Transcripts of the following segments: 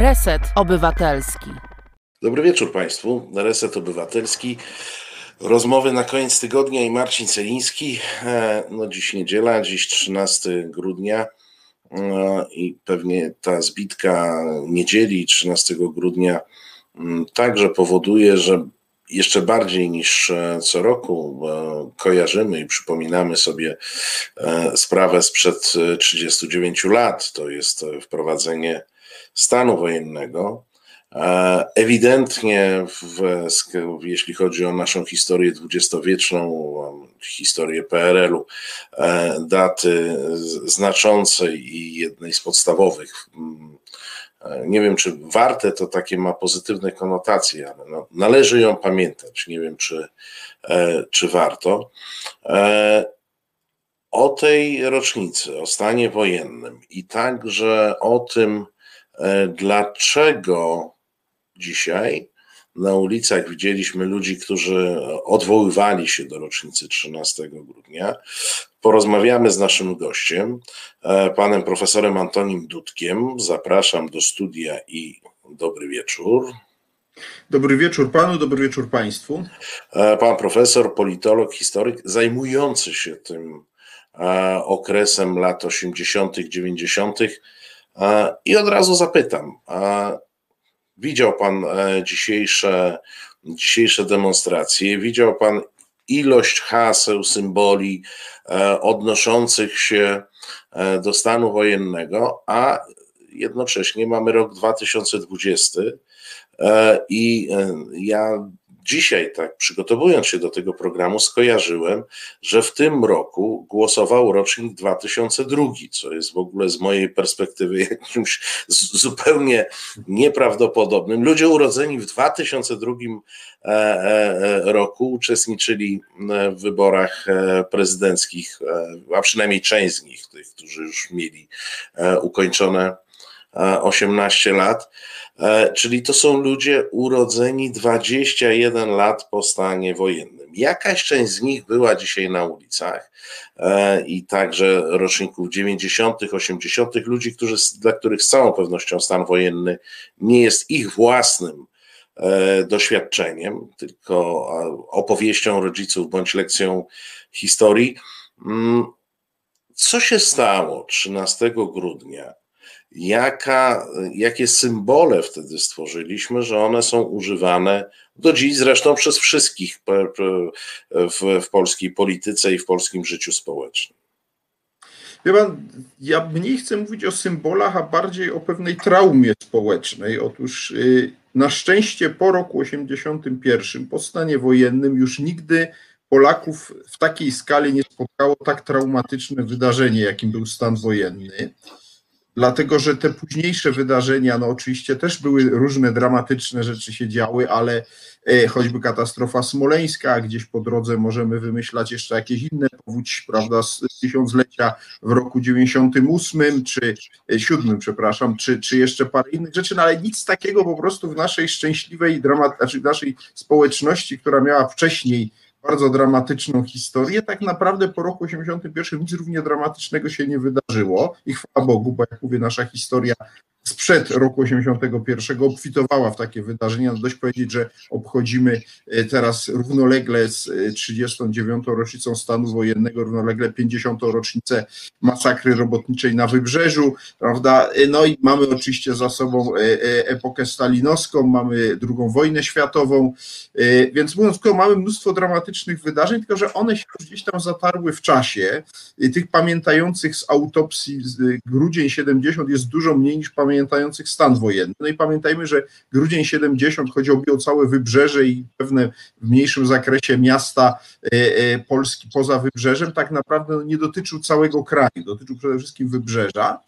Reset Obywatelski. Dobry wieczór Państwu. Reset Obywatelski. Rozmowy na koniec tygodnia i Marcin Celiński. E, no dziś niedziela, dziś 13 grudnia e, i pewnie ta zbitka niedzieli 13 grudnia mm, także powoduje, że jeszcze bardziej niż e, co roku kojarzymy i przypominamy sobie sprawę sprzed 39 lat. To jest wprowadzenie stanu wojennego. E, ewidentnie, w, jeśli chodzi o naszą historię dwudziestowieczną, historię PRL-u, e, daty znaczącej i jednej z podstawowych. Mm, e, nie wiem, czy warte to takie ma pozytywne konotacje, ale no, należy ją pamiętać. Nie wiem, czy, czy warto. O tej rocznicy, o stanie wojennym i także o tym, dlaczego dzisiaj na ulicach widzieliśmy ludzi, którzy odwoływali się do rocznicy 13 grudnia. Porozmawiamy z naszym gościem, e, panem profesorem Antonim Dudkiem. Zapraszam do studia i dobry wieczór. Dobry wieczór panu, dobry wieczór państwu. E, pan profesor, politolog, historyk, zajmujący się tym okresem lat 80., 90. I od razu zapytam, widział Pan e, dzisiejsze, dzisiejsze demonstracje, widział Pan ilość haseł, symboli e, odnoszących się e, do stanu wojennego, a jednocześnie mamy rok 2020 i ja dzisiaj, tak przygotowując się do tego programu, skojarzyłem, że w tym roku głosował rocznik 2002, co jest w ogóle z mojej perspektywy jakimś zupełnie nieprawdopodobnym. Ludzie urodzeni w 2002 e, e, roku uczestniczyli e, w wyborach prezydenckich, a przynajmniej część z nich, tych, którzy już mieli ukończone 18 lat. E, czyli to są ludzie urodzeni 21 lat po stanie wojennym. Jakaś część z nich była dzisiaj na ulicach e, i także roczników 90., 80., ludzi, którzy, dla których z całą pewnością stan wojenny nie jest ich własnym e, doświadczeniem, tylko opowieścią rodziców bądź lekcją historii. Mm, co się stało 13 grudnia jaka, jakie symbole wtedy stworzyliśmy, że one są używane do dziś zresztą przez wszystkich w, w polskiej polityce i w polskim życiu społecznym. Wie pan, ja mniej chcę mówić o symbolach, a bardziej o pewnej traumie społecznej. Otóż y, na szczęście po roku 81, po stanie wojennym, już nigdy Polaków w takiej skali nie spotkało tak traumatyczne wydarzenie, jakim był stan wojenny dlatego że te późniejsze wydarzenia, no oczywiście też były różne dramatyczne rzeczy się działy, ale e, choćby katastrofa smoleńska, gdzieś po drodze możemy wymyślać jeszcze jakieś inne powódź, prawda, z tysiąclecia w roku 98, czy 7, e, przepraszam, czy, czy jeszcze parę innych rzeczy, no ale nic takiego po prostu w naszej szczęśliwej, dramat, znaczy w naszej społeczności, która miała wcześniej bardzo dramatyczną historię. Tak naprawdę po roku 81 nic równie dramatycznego się nie wydarzyło i chwała Bogu, bo jak mówię, nasza historia sprzed roku 81 obfitowała w takie wydarzenia. Dość powiedzieć, że obchodzimy e, teraz równolegle z 39. E, rocznicą stanu wojennego, równolegle 50. rocznicę masakry robotniczej na Wybrzeżu, prawda? E, no i mamy oczywiście za sobą epokę stalinowską, mamy drugą wojnę światową, więc mówiąc krótko, mamy mnóstwo dramatycznych wydarzeń, tylko że one się gdzieś tam zatarły w czasie. Tych pamiętających z autopsji z grudzień 70 jest dużo mniej niż pamiętających pamiętających stan wojenny. No i pamiętajmy, że grudzień 70 chodziło o całe wybrzeże i pewne w mniejszym zakresie miasta e, e, Polski poza wybrzeżem, tak naprawdę no, nie dotyczył całego kraju, dotyczył przede wszystkim wybrzeża,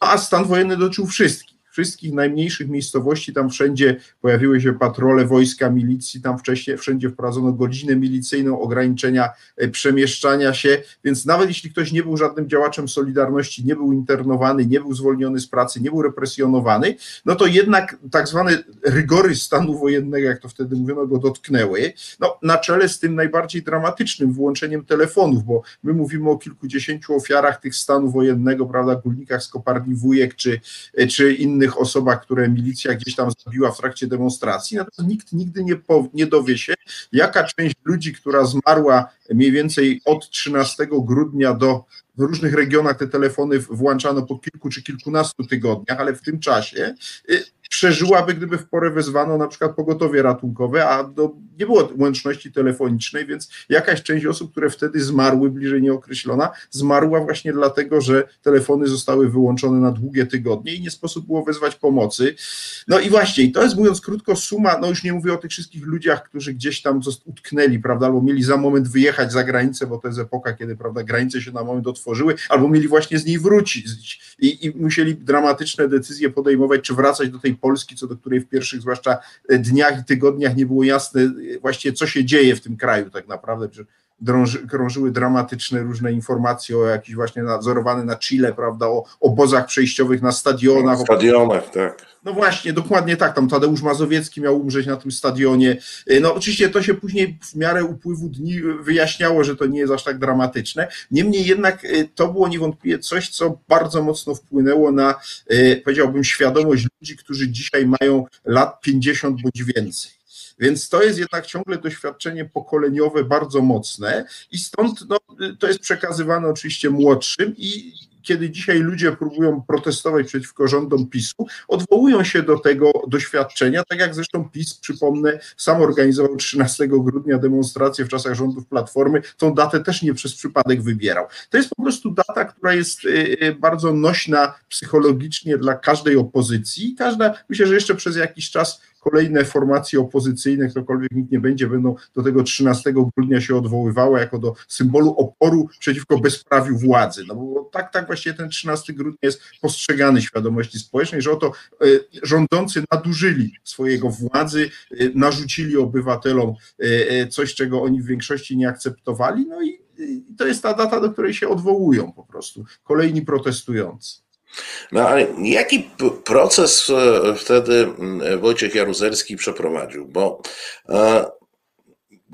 a stan wojenny dotyczył wszystkich wszystkich najmniejszych miejscowości, tam wszędzie pojawiły się patrole wojska, milicji, tam wcześniej, wszędzie wprowadzono godzinę milicyjną, ograniczenia e, przemieszczania się, więc nawet jeśli ktoś nie był żadnym działaczem Solidarności, nie był internowany, nie był zwolniony z pracy, nie był represjonowany, no to jednak tak zwane rygory stanu wojennego, jak to wtedy mówiono, go dotknęły, no na czele z tym najbardziej dramatycznym włączeniem telefonów, bo my mówimy o kilkudziesięciu ofiarach tych stanu wojennego, prawda, górnikach z koparni Wujek, czy, e, czy innych innych osobach, które milicja gdzieś tam zabiła w trakcie demonstracji, natomiast nikt nigdy nie, po, nie dowie się, jaka część ludzi, która zmarła mniej więcej od 13 grudnia do w różnych regionach te telefony włączano po kilku czy kilkunastu tygodniach, ale w tym czasie y, przeżyłaby, gdyby w porę wezwano na przykład pogotowie ratunkowe, a do, nie było łączności telefonicznej, więc jakaś część osób, które wtedy zmarły, bliżej nieokreślona, zmarła właśnie dlatego, że telefony zostały wyłączone na długie tygodnie i nie sposób było wezwać pomocy. No i właśnie, to jest mówiąc krótko suma, no już nie mówię o tych wszystkich ludziach, którzy gdzieś tam utknęli, prawda, albo mieli za moment wyjechać za granicę, bo to jest epoka, kiedy, prawda, granice się na moment otworzyły, albo mieli właśnie z niej wrócić i, i musieli dramatyczne decyzje podejmować, czy wracać do tej Polski, co do której w pierwszych zwłaszcza e, dniach i tygodniach nie było jasne e, właściwie, co się dzieje w tym kraju tak naprawdę, drąży, krążyły dramatyczne różne informacje o jakichś właśnie nadzorowane na Chile, prawda, o obozach przejściowych na stadionach. Stadionach, tak. No właśnie, dokładnie tak, tam Tadeusz Mazowiecki miał umrzeć na tym stadionie. E, no oczywiście to się później w miarę upływu dni wyjaśniało, że to nie jest aż tak dramatyczne. Niemniej jednak e, to było niewątpliwie coś, co bardzo mocno wpłynęło na, powiedziałbym, świadomość ludzi, którzy dzisiaj mają lat 50 bądź więcej. Więc to jest jednak ciągle doświadczenie pokoleniowe bardzo mocne i stąd no, to jest przekazywane oczywiście młodszym i kiedy dzisiaj ludzie próbują protestować przeciwko rządom PiSu, odwołują się do tego doświadczenia, tak jak zresztą PiS, przypomnę, sam organizował 13 grudnia demonstrację w czasach rządów Platformy, tą datę też nie przez przypadek wybierał. To jest po prostu data, która jest y, y, bardzo nośna psychologicznie dla każdej opozycji. Każda, myślę, że jeszcze przez jakiś czas kolejne formacje opozycyjne, ktokolwiek nikt nie będzie, będą do tego 13 grudnia się odwoływały jako do symbolu oporu przeciwko bezprawiu władzy. No bo tak, tak właściwie ten 13 grudnia jest postrzegany świadomości społecznej, że oto y, rządzący nadużyli swojego władzy, y, narzucili obywatelom y, coś, czego oni w większości nie akceptowali, no i to jest ta data, do której się odwołują po prostu kolejni protestujący. No ale jaki proces e, wtedy Wojciech Jaruzelski przeprowadził? Bo e,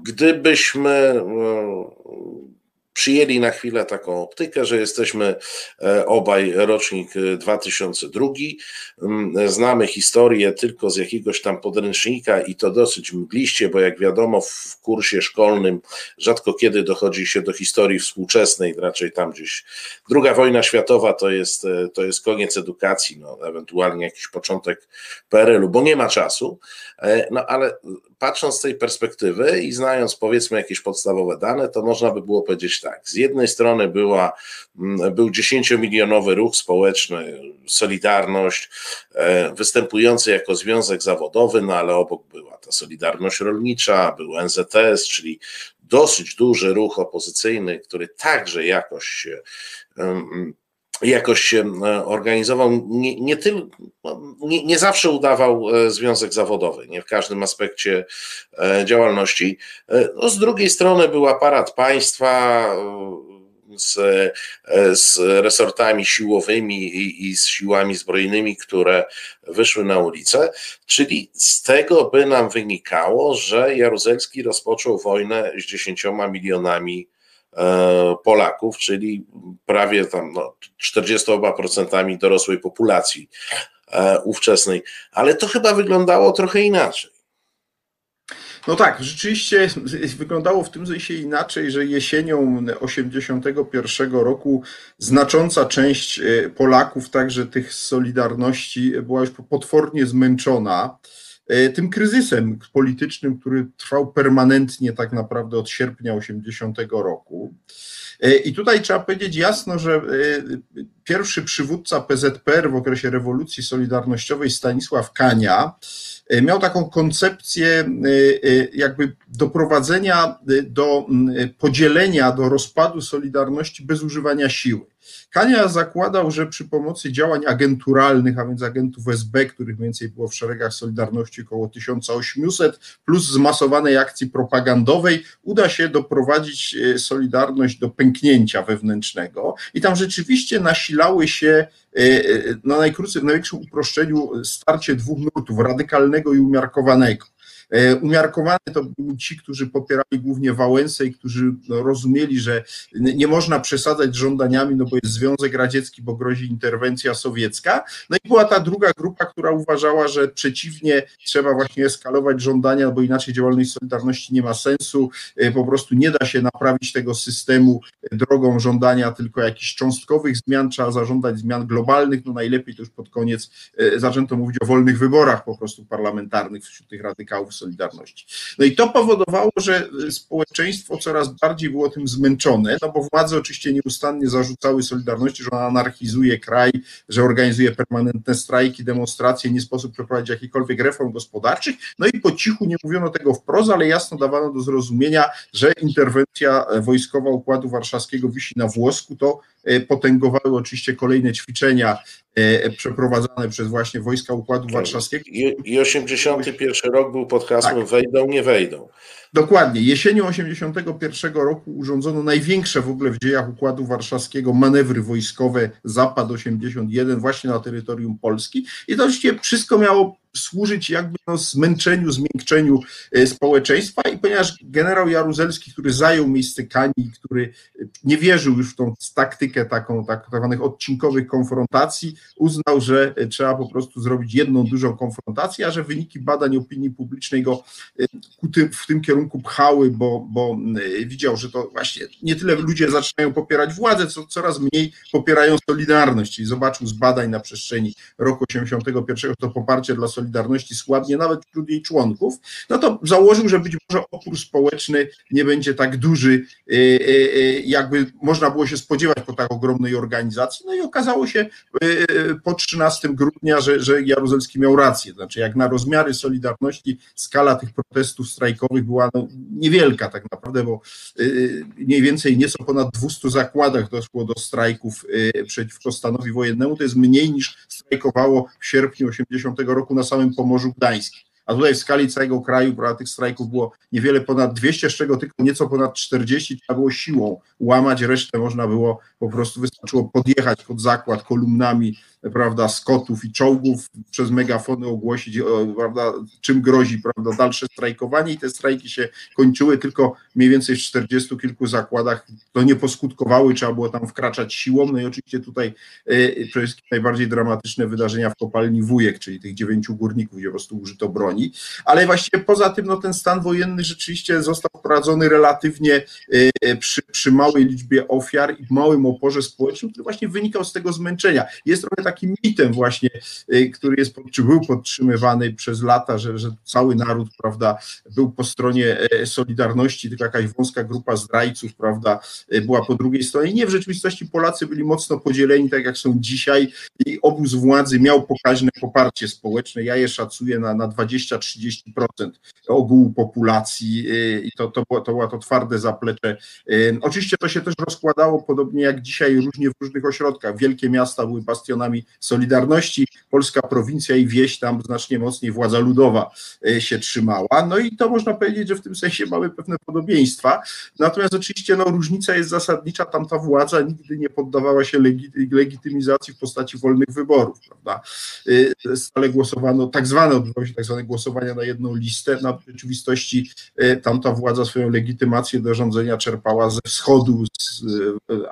gdybyśmy e, przyjęli na chwilę taką optykę, że jesteśmy e, obaj rocznik 2002, e, mm, znamy historię tylko z jakiegoś tam podręcznika i to dosyć mgliście, bo jak wiadomo w kursie szkolnym rzadko kiedy dochodzi się do historii współczesnej, raczej tam gdzieś. Druga wojna światowa to jest, e, to jest koniec edukacji, no, ewentualnie jakiś początek PRL-u, bo nie ma czasu, no ale patrząc z tej perspektywy i znając powiedzmy jakieś podstawowe dane, to można by było powiedzieć tak. Z jednej strony była, mm, był 10-milionowy ruch społeczny, Solidarność, e, występujący jako związek zawodowy, no ale obok była ta Solidarność Rolnicza, był NZS, czyli dosyć duży ruch opozycyjny, który także jakoś się jakoś się e, organizował, nie, nie, tyl, nie, nie, zawsze udawał e, związek zawodowy, nie w każdym aspekcie e, działalności. No, z drugiej strony był aparat państwa z, z resortami siłowymi i, i z siłami zbrojnymi, które wyszły na ulicę, czyli z tego by nam wynikało, że Jaruzelski rozpoczął wojnę z dziesięcioma milionami Polaków, czyli prawie tam no, 40% dorosłej populacji e, ówczesnej. Ale to chyba wyglądało trochę inaczej. No tak, rzeczywiście wyglądało w tym sensie inaczej, że jesienią 81 roku znacząca część e, Polaków, także tych z Solidarności, była już potwornie zmęczona. E, tym kryzysem politycznym, który trwał permanentnie tak naprawdę od sierpnia 80 roku. E, I tutaj trzeba powiedzieć jasno, że e, pierwszy przywódca PZPR w okresie rewolucji solidarnościowej Stanisław Kania miał taką koncepcję jakby doprowadzenia do podzielenia, do rozpadu Solidarności bez używania siły. Kania zakładał, że przy pomocy działań agenturalnych, a więc agentów SB, których więcej było w szeregach Solidarności około 1800, plus zmasowanej akcji propagandowej, uda się doprowadzić e, Solidarność do pęknięcia wewnętrznego. I tam rzeczywiście nasilały się e, e, na najkrótszym, w największym uproszczeniu starcie dwóch nurtów, radykalnego i umiarkowanego. Umiarkowane to byli ci, którzy popierali głównie Wałęsę i którzy no, rozumieli, że nie można przesadzać żądaniami, no bo jest Związek Radziecki, bo grozi interwencja sowiecka. No i była ta druga grupa, która uważała, że przeciwnie, trzeba właśnie eskalować żądania, bo inaczej działalność Solidarności nie ma sensu, po prostu nie da się naprawić tego systemu drogą żądania tylko jakichś cząstkowych zmian, trzeba zażądać zmian globalnych, no najlepiej to już pod koniec e, zaczęto mówić o wolnych wyborach po prostu parlamentarnych wśród tych radykałów Solidarności. No i to powodowało, że społeczeństwo coraz bardziej było tym zmęczone, no bo władze oczywiście nieustannie zarzucały Solidarności, że ona anarchizuje kraj, że organizuje permanentne strajki, demonstracje, nie sposób przeprowadzić jakichkolwiek reform gospodarczych, no i po cichu nie mówiono tego wprost, ale jasno dawano do zrozumienia, że interwencja wojskowa Układu Warszawskiego wisi na włosku, to e, potęgowały oczywiście kolejne ćwiczenia e, przeprowadzane przez właśnie wojska Układu tak. Warszawskiego. I, i 81 rok był pod hasłem tak. wejdą, nie wejdą. Dokładnie. Jesienią 81 roku urządzono największe w ogóle w dziejach Układu Warszawskiego manewry wojskowe Zapad 81 właśnie na terytorium Polski i to oczywiście wszystko miało służyć jakby no zmęczeniu, zmiękczeniu e, społeczeństwa i ponieważ generał Jaruzelski, który zajął miejsce Kani, który nie wierzył już w tą taktykę taką tak zwanych odcinkowych konfrontacji, uznał, że e, trzeba po prostu zrobić jedną dużą konfrontację, a że wyniki badań opinii publicznej go e, w tym kierunku pchały, bo, bo widział, że to właśnie nie tyle ludzie zaczynają popierać władzę, co coraz mniej popierają Solidarność, czyli zobaczył z badań na przestrzeni roku 81 to poparcie dla Solidarności słabnie, nawet wśród jej członków, no to założył, że być może opór społeczny nie będzie tak duży, y, y, y, jakby można było się spodziewać po tak ogromnej organizacji. No i okazało się po 13 grudnia, że, że Jaruzelski miał rację. Znaczy, jak na rozmiary Solidarności, skala tych protestów strajkowych była no, niewielka tak naprawdę, bo mniej więcej nieco ponad 200 zakładach doszło do strajków przeciwko stanowi wojennemu. To jest mniej niż strajkowało w sierpniu 80 roku na samym Pomorzu Gdańskim. A tutaj w skali całego kraju prawda, tych strajków było niewiele ponad 200, z czego tylko nieco ponad 40 trzeba było siłą łamać, resztę można było po prostu wystarczyło podjechać pod zakład kolumnami prawda, skotów i czołgów przez megafony ogłosić, prawda, czym grozi prawda, dalsze strajkowanie. I te strajki się kończyły tylko mniej więcej w 40 kilku zakładach, to nie poskutkowały, trzeba było tam wkraczać siłą, no i oczywiście tutaj e, przede wszystkim najbardziej dramatyczne wydarzenia w kopalni Wujek, czyli tych dziewięciu górników, gdzie po prostu użyto broni, ale właściwie poza tym no, ten stan wojenny rzeczywiście został wprowadzony relatywnie e, przy, przy małej liczbie ofiar i małym oporze społecznym, który właśnie wynikał z tego zmęczenia. Jest trochę tak takim mitem właśnie, y, który jest, czy był podtrzymywany przez lata, że, że cały naród, prawda, był po stronie e, Solidarności, tylko jakaś wąska grupa zdrajców, prawda, e, była po drugiej stronie. Nie, w rzeczywistości Polacy byli mocno podzieleni, tak jak są dzisiaj i obóz władzy miał pokaźne poparcie społeczne. Ja je szacuję na, na 20-30% ogółu populacji e, i to, to, było, to było to twarde zaplecze. Oczywiście to się też rozkładało podobnie jak dzisiaj różnie w różnych ośrodkach. Wielkie miasta były bastionami Solidarności, polska prowincja i wieś, tam znacznie mocniej władza ludowa e, się trzymała. No i to można powiedzieć, że w tym sensie mamy pewne podobieństwa. Natomiast oczywiście no, różnica jest zasadnicza, tam ta władza nigdy nie poddawała się legitymizacji w postaci wolnych wyborów, prawda? Stale głosowano, tak zwane odbywały się tak zwane głosowania na jedną listę, na rzeczywistości e, tamta władza swoją legitymację do rządzenia czerpała ze wschodu, z,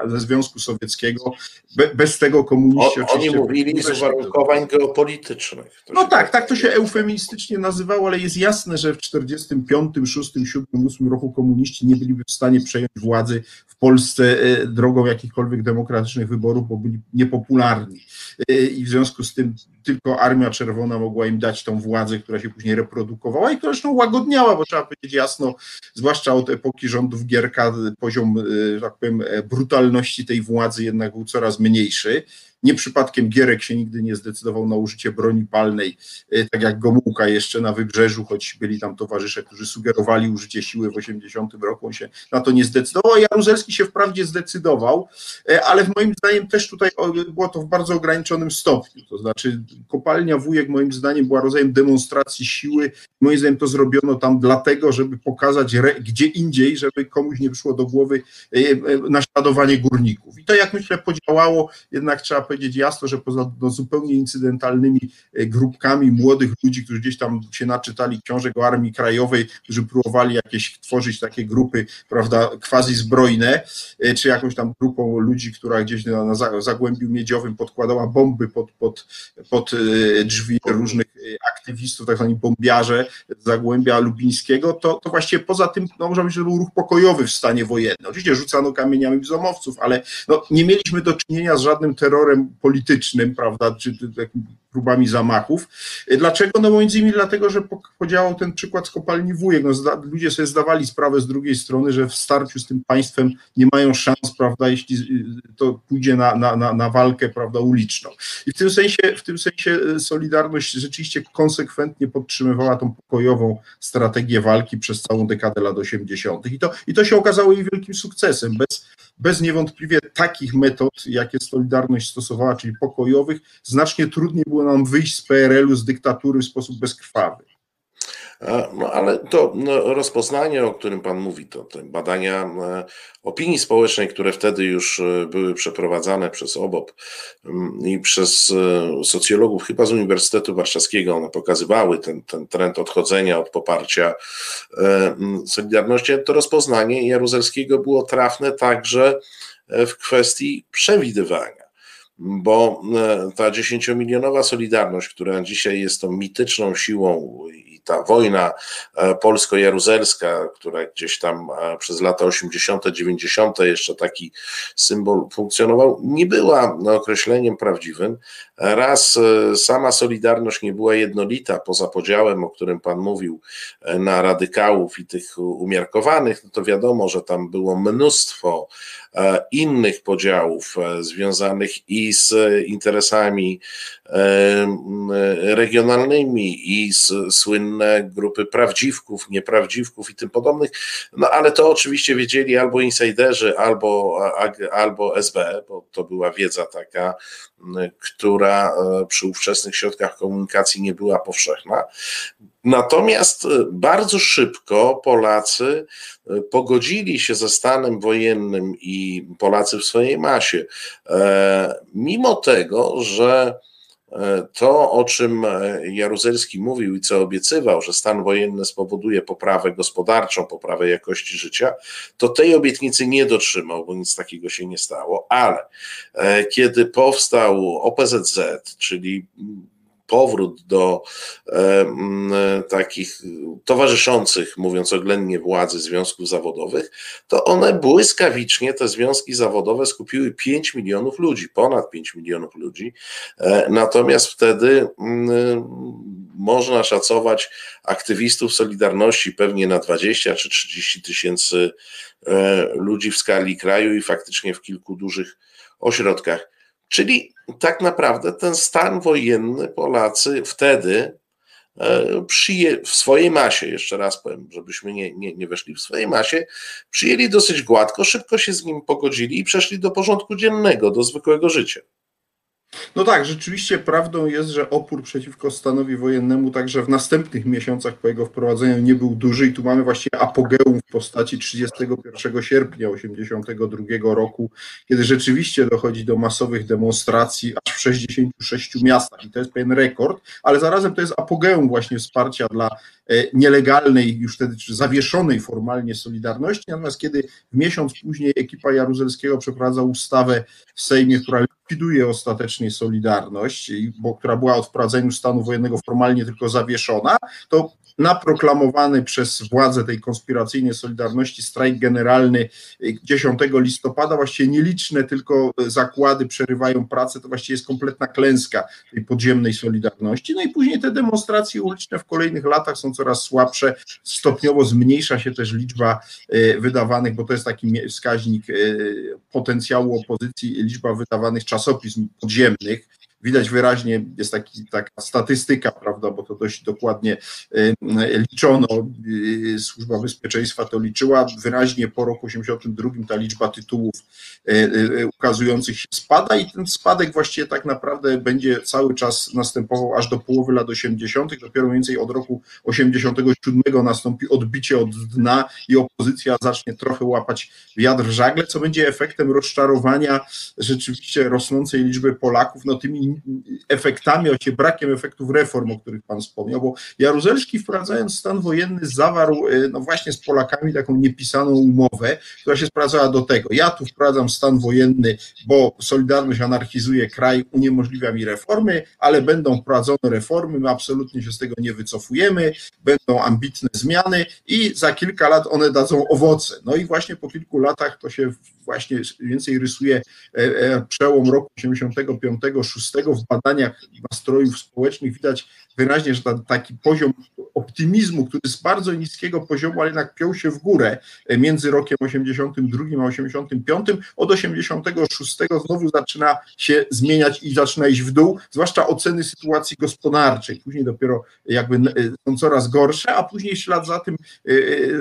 ze Związku Sowieckiego. Be, bez tego komuniści o, oczywiście mówili z uwarunkowań geopolitycznych. No tak, tak to się eufemistycznie nazywało, ale jest jasne, że w 45, 6, 7, 8 roku komuniści nie byliby w stanie przejąć władzy Polsce e, drogą jakichkolwiek demokratycznych wyborów, bo byli niepopularni. E, I w związku z tym tylko Armia Czerwona mogła im dać tą władzę, która się później reprodukowała i która zresztą łagodniała, bo trzeba powiedzieć jasno, zwłaszcza od epoki rządów Gierka, poziom, e, tak powiem, brutalności tej władzy jednak był coraz mniejszy. Nie przypadkiem Gierek się nigdy nie zdecydował na użycie broni palnej, e, tak jak Gomułka jeszcze na wybrzeżu, choć byli tam towarzysze, którzy sugerowali użycie siły w 80 roku, on się na to nie zdecydował. Jaruzelski się wprawdzie zdecydował, e, ale moim zdaniem też tutaj było to w bardzo ograniczonym stopniu. To znaczy kopalnia Wujek moim zdaniem była rodzajem demonstracji siły. Moim zdaniem to zrobiono tam dlatego, żeby pokazać gdzie indziej, żeby komuś nie przyszło do głowy e, naśladowanie górników. I to jak myślę podziałało, jednak trzeba powiedzieć jasno, że poza no, zupełnie incydentalnymi grupkami młodych ludzi, którzy gdzieś tam się naczytali książek o Armii Krajowej, którzy próbowali jakieś tworzyć takie grupy, prawda, quasi zbrojne, czy jakąś tam grupą ludzi, która gdzieś na, na Zagłębiu Miedziowym podkładała bomby pod, pod, pod drzwi różnych aktywistów, tak zwani bombiarze Zagłębia Lubińskiego, to, to właściwie poza tym, no, można powiedzieć, że był ruch pokojowy w stanie wojennym. Oczywiście rzucano kamieniami bzomowców, ale no, nie mieliśmy do czynienia z żadnym terrorem politycznym, prawda, czy, próbami zamachów. Dlaczego? No między innymi dlatego, że podziałał ten przykład z kopalni Wujek. No, zda, ludzie sobie zdawali sprawę z drugiej strony, że w starciu z tym państwem nie mają szans, prawda, jeśli to pójdzie na, na, na, na walkę, prawda, uliczną. I w tym sensie, w tym sensie Solidarność rzeczywiście konsekwentnie podtrzymywała tą pokojową strategię walki przez całą dekadę lat 80. I to, i to się okazało jej wielkim sukcesem. Bez, bez niewątpliwie takich metod, jakie Solidarność stosowała, czyli pokojowych, znacznie trudniej było nam wyjść z PRL-u, z dyktatury w sposób bezkrwawy. No ale to no, rozpoznanie, o którym Pan mówi, to badania e, opinii społecznej, które wtedy już e, były przeprowadzane przez OBOP mm, i przez e, socjologów chyba z Uniwersytetu Warszawskiego, one pokazywały ten, ten trend odchodzenia od poparcia mm, Solidarności. To rozpoznanie Jaruzelskiego było trafne także w kwestii przewidywania bo ta dziesięciomilionowa Solidarność, która dzisiaj jest tą mityczną siłą ta wojna e, polsko-jaruzelska, która gdzieś tam e, przez lata 80., 90. jeszcze taki symbol funkcjonował, nie była określeniem prawdziwym. Raz e, sama Solidarność nie była jednolita poza podziałem, o którym Pan mówił, na radykałów i tych umiarkowanych, no to wiadomo, że tam było mnóstwo innych podziałów związanych i z interesami regionalnymi, i inne grupy prawdziwków, nieprawdziwków i tym podobnych, no ale to oczywiście wiedzieli albo insiderzy, albo, albo SB, bo to była wiedza taka, która e, przy ówczesnych środkach komunikacji nie była powszechna. Natomiast e, bardzo szybko Polacy e, pogodzili się ze stanem wojennym i Polacy w swojej masie, mimo tego, że E, to, o czym e, Jaruzelski mówił i co obiecywał, że stan wojenny spowoduje poprawę gospodarczą, poprawę jakości życia, to tej obietnicy nie dotrzymał, bo nic takiego się nie stało. Ale e, kiedy powstał OPZZ, czyli powrót do e, takich towarzyszących, mówiąc oględnie, władzy związków zawodowych, to one błyskawicznie, te związki zawodowe skupiły 5 milionów ludzi, ponad 5 milionów ludzi. E, natomiast wtedy można szacować aktywistów Solidarności pewnie na 20 czy 30 tysięcy e, ludzi w skali kraju i faktycznie w kilku dużych ośrodkach. Czyli tak naprawdę ten stan wojenny Polacy wtedy e, przyje, w swojej masie, jeszcze raz powiem, żebyśmy nie, nie, nie weszli w swojej masie, przyjęli dosyć gładko, szybko się z nim pogodzili i przeszli do porządku dziennego, do zwykłego życia. No tak, rzeczywiście prawdą jest, że opór przeciwko stanowi wojennemu także w następnych miesiącach po jego wprowadzeniu nie był duży i tu mamy właściwie apogeum w postaci 31 sierpnia 1982 roku, kiedy rzeczywiście dochodzi do masowych demonstracji aż w 66 miastach. I to jest pewien rekord, ale zarazem to jest apogeum właśnie wsparcia dla e, nielegalnej, już wtedy zawieszonej formalnie Solidarności, natomiast kiedy miesiąc później ekipa Jaruzelskiego przeprowadza ustawę w Sejmie, która likwiduje ostatecznie Solidarność, bo, która była od wprowadzenia stanu wojennego formalnie tylko zawieszona, to na proklamowany przez władze tej konspiracyjnej Solidarności strajk generalny 10 listopada, właściwie nieliczne tylko zakłady przerywają pracę, to właściwie jest kompletna klęska tej podziemnej Solidarności. No i później te demonstracje uliczne w kolejnych latach są coraz słabsze, stopniowo zmniejsza się też liczba e, wydawanych, bo to jest taki wskaźnik e, potencjału opozycji, liczba wydawanych czasopism podziemnych, widać wyraźnie, jest taki, taka statystyka, prawda, bo to dość dokładnie y, liczono, y, Służba Bezpieczeństwa to liczyła, wyraźnie po roku 82 ta liczba tytułów ukazujących się spada i ten spadek właściwie tak naprawdę będzie cały czas następował aż do połowy lat 80., dopiero mniej więcej od roku 87 nastąpi odbicie od dna i opozycja zacznie trochę łapać wiatr w żagle, co będzie efektem rozczarowania rzeczywiście rosnącej liczby Polaków, no tymi efektami, oczywiście brakiem efektów reform, o których Pan wspomniał, bo Jaruzelski wprowadzając stan wojenny zawarł e, no właśnie z Polakami taką niepisaną umowę, która się sprowadzała do tego, ja tu wprowadzam stan wojenny, bo Solidarność anarchizuje kraj, uniemożliwia mi reformy, ale będą wprowadzone reformy, my absolutnie się z tego nie wycofujemy, będą ambitne zmiany i za kilka lat one dadzą owoce. No i właśnie po kilku latach to się właśnie więcej rysuje e, e, przełom roku 85-6 w badaniach nastrojów społecznych widać wyraźnie, że taki poziom optymizmu, który z bardzo niskiego poziomu, ale jednak piął się w górę e, między rokiem 82 a 85, od 86 znowu zaczyna się zmieniać i zaczyna iść w dół, zwłaszcza oceny sytuacji gospodarczej. Później dopiero jakby są coraz gorsze, a później ślad za tym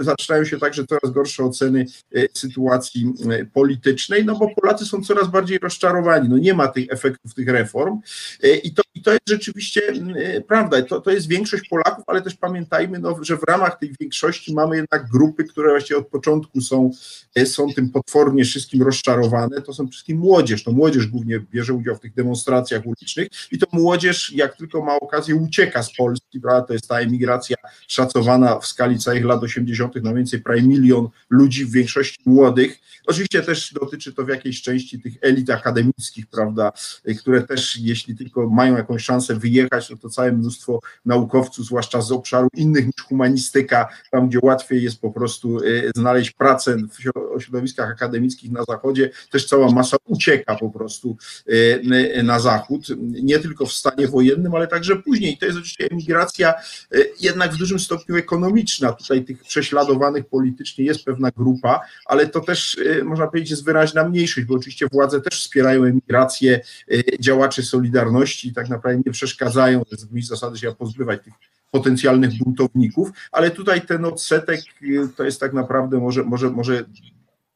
zaczynają się także coraz gorsze oceny sytuacji politycznej, no bo Polacy są coraz bardziej rozczarowani. No nie ma tych efektów tych reform e, i to, i to jest rzeczywiście e, prawda. To, to jest większość Polaków, ale też pamiętajmy, no, że w ramach tej większości mamy jednak grupy, które właściwie od początku są, e, są tym potwornie wszystkim rozczarowane. To są wszystkim młodzież. To młodzież głównie bierze udział w tych demonstracjach ulicznych i to młodzież, jak tylko ma okazję, ucieka z Polski. Prawda? To jest ta emigracja szacowana w skali całych lat 80. na więcej prawie milion ludzi, w większości młodych. Oczywiście też dotyczy to w jakiejś części tych elit akademickich, prawda, które też, jeśli tylko mają jakąś szansę wyjechać, no to całe mnóstwo naukowców, zwłaszcza z obszaru innych niż humanistyka, tam gdzie łatwiej jest po prostu e, znaleźć pracę w środowiskach akademickich na zachodzie, też cała masa ucieka po prostu e, na zachód, nie tylko w stanie wojennym, ale także później. To jest oczywiście emigracja e, jednak w dużym stopniu ekonomiczna. Tutaj tych prześladowanych politycznie jest pewna grupa, ale to też można powiedzieć jest wyraźna mniejszość, bo oczywiście władze też wspierają emigrację działaczy Solidarności i tak naprawdę nie przeszkadzają z zasady się pozbywać tych potencjalnych buntowników, ale tutaj ten odsetek to jest tak naprawdę może, może, może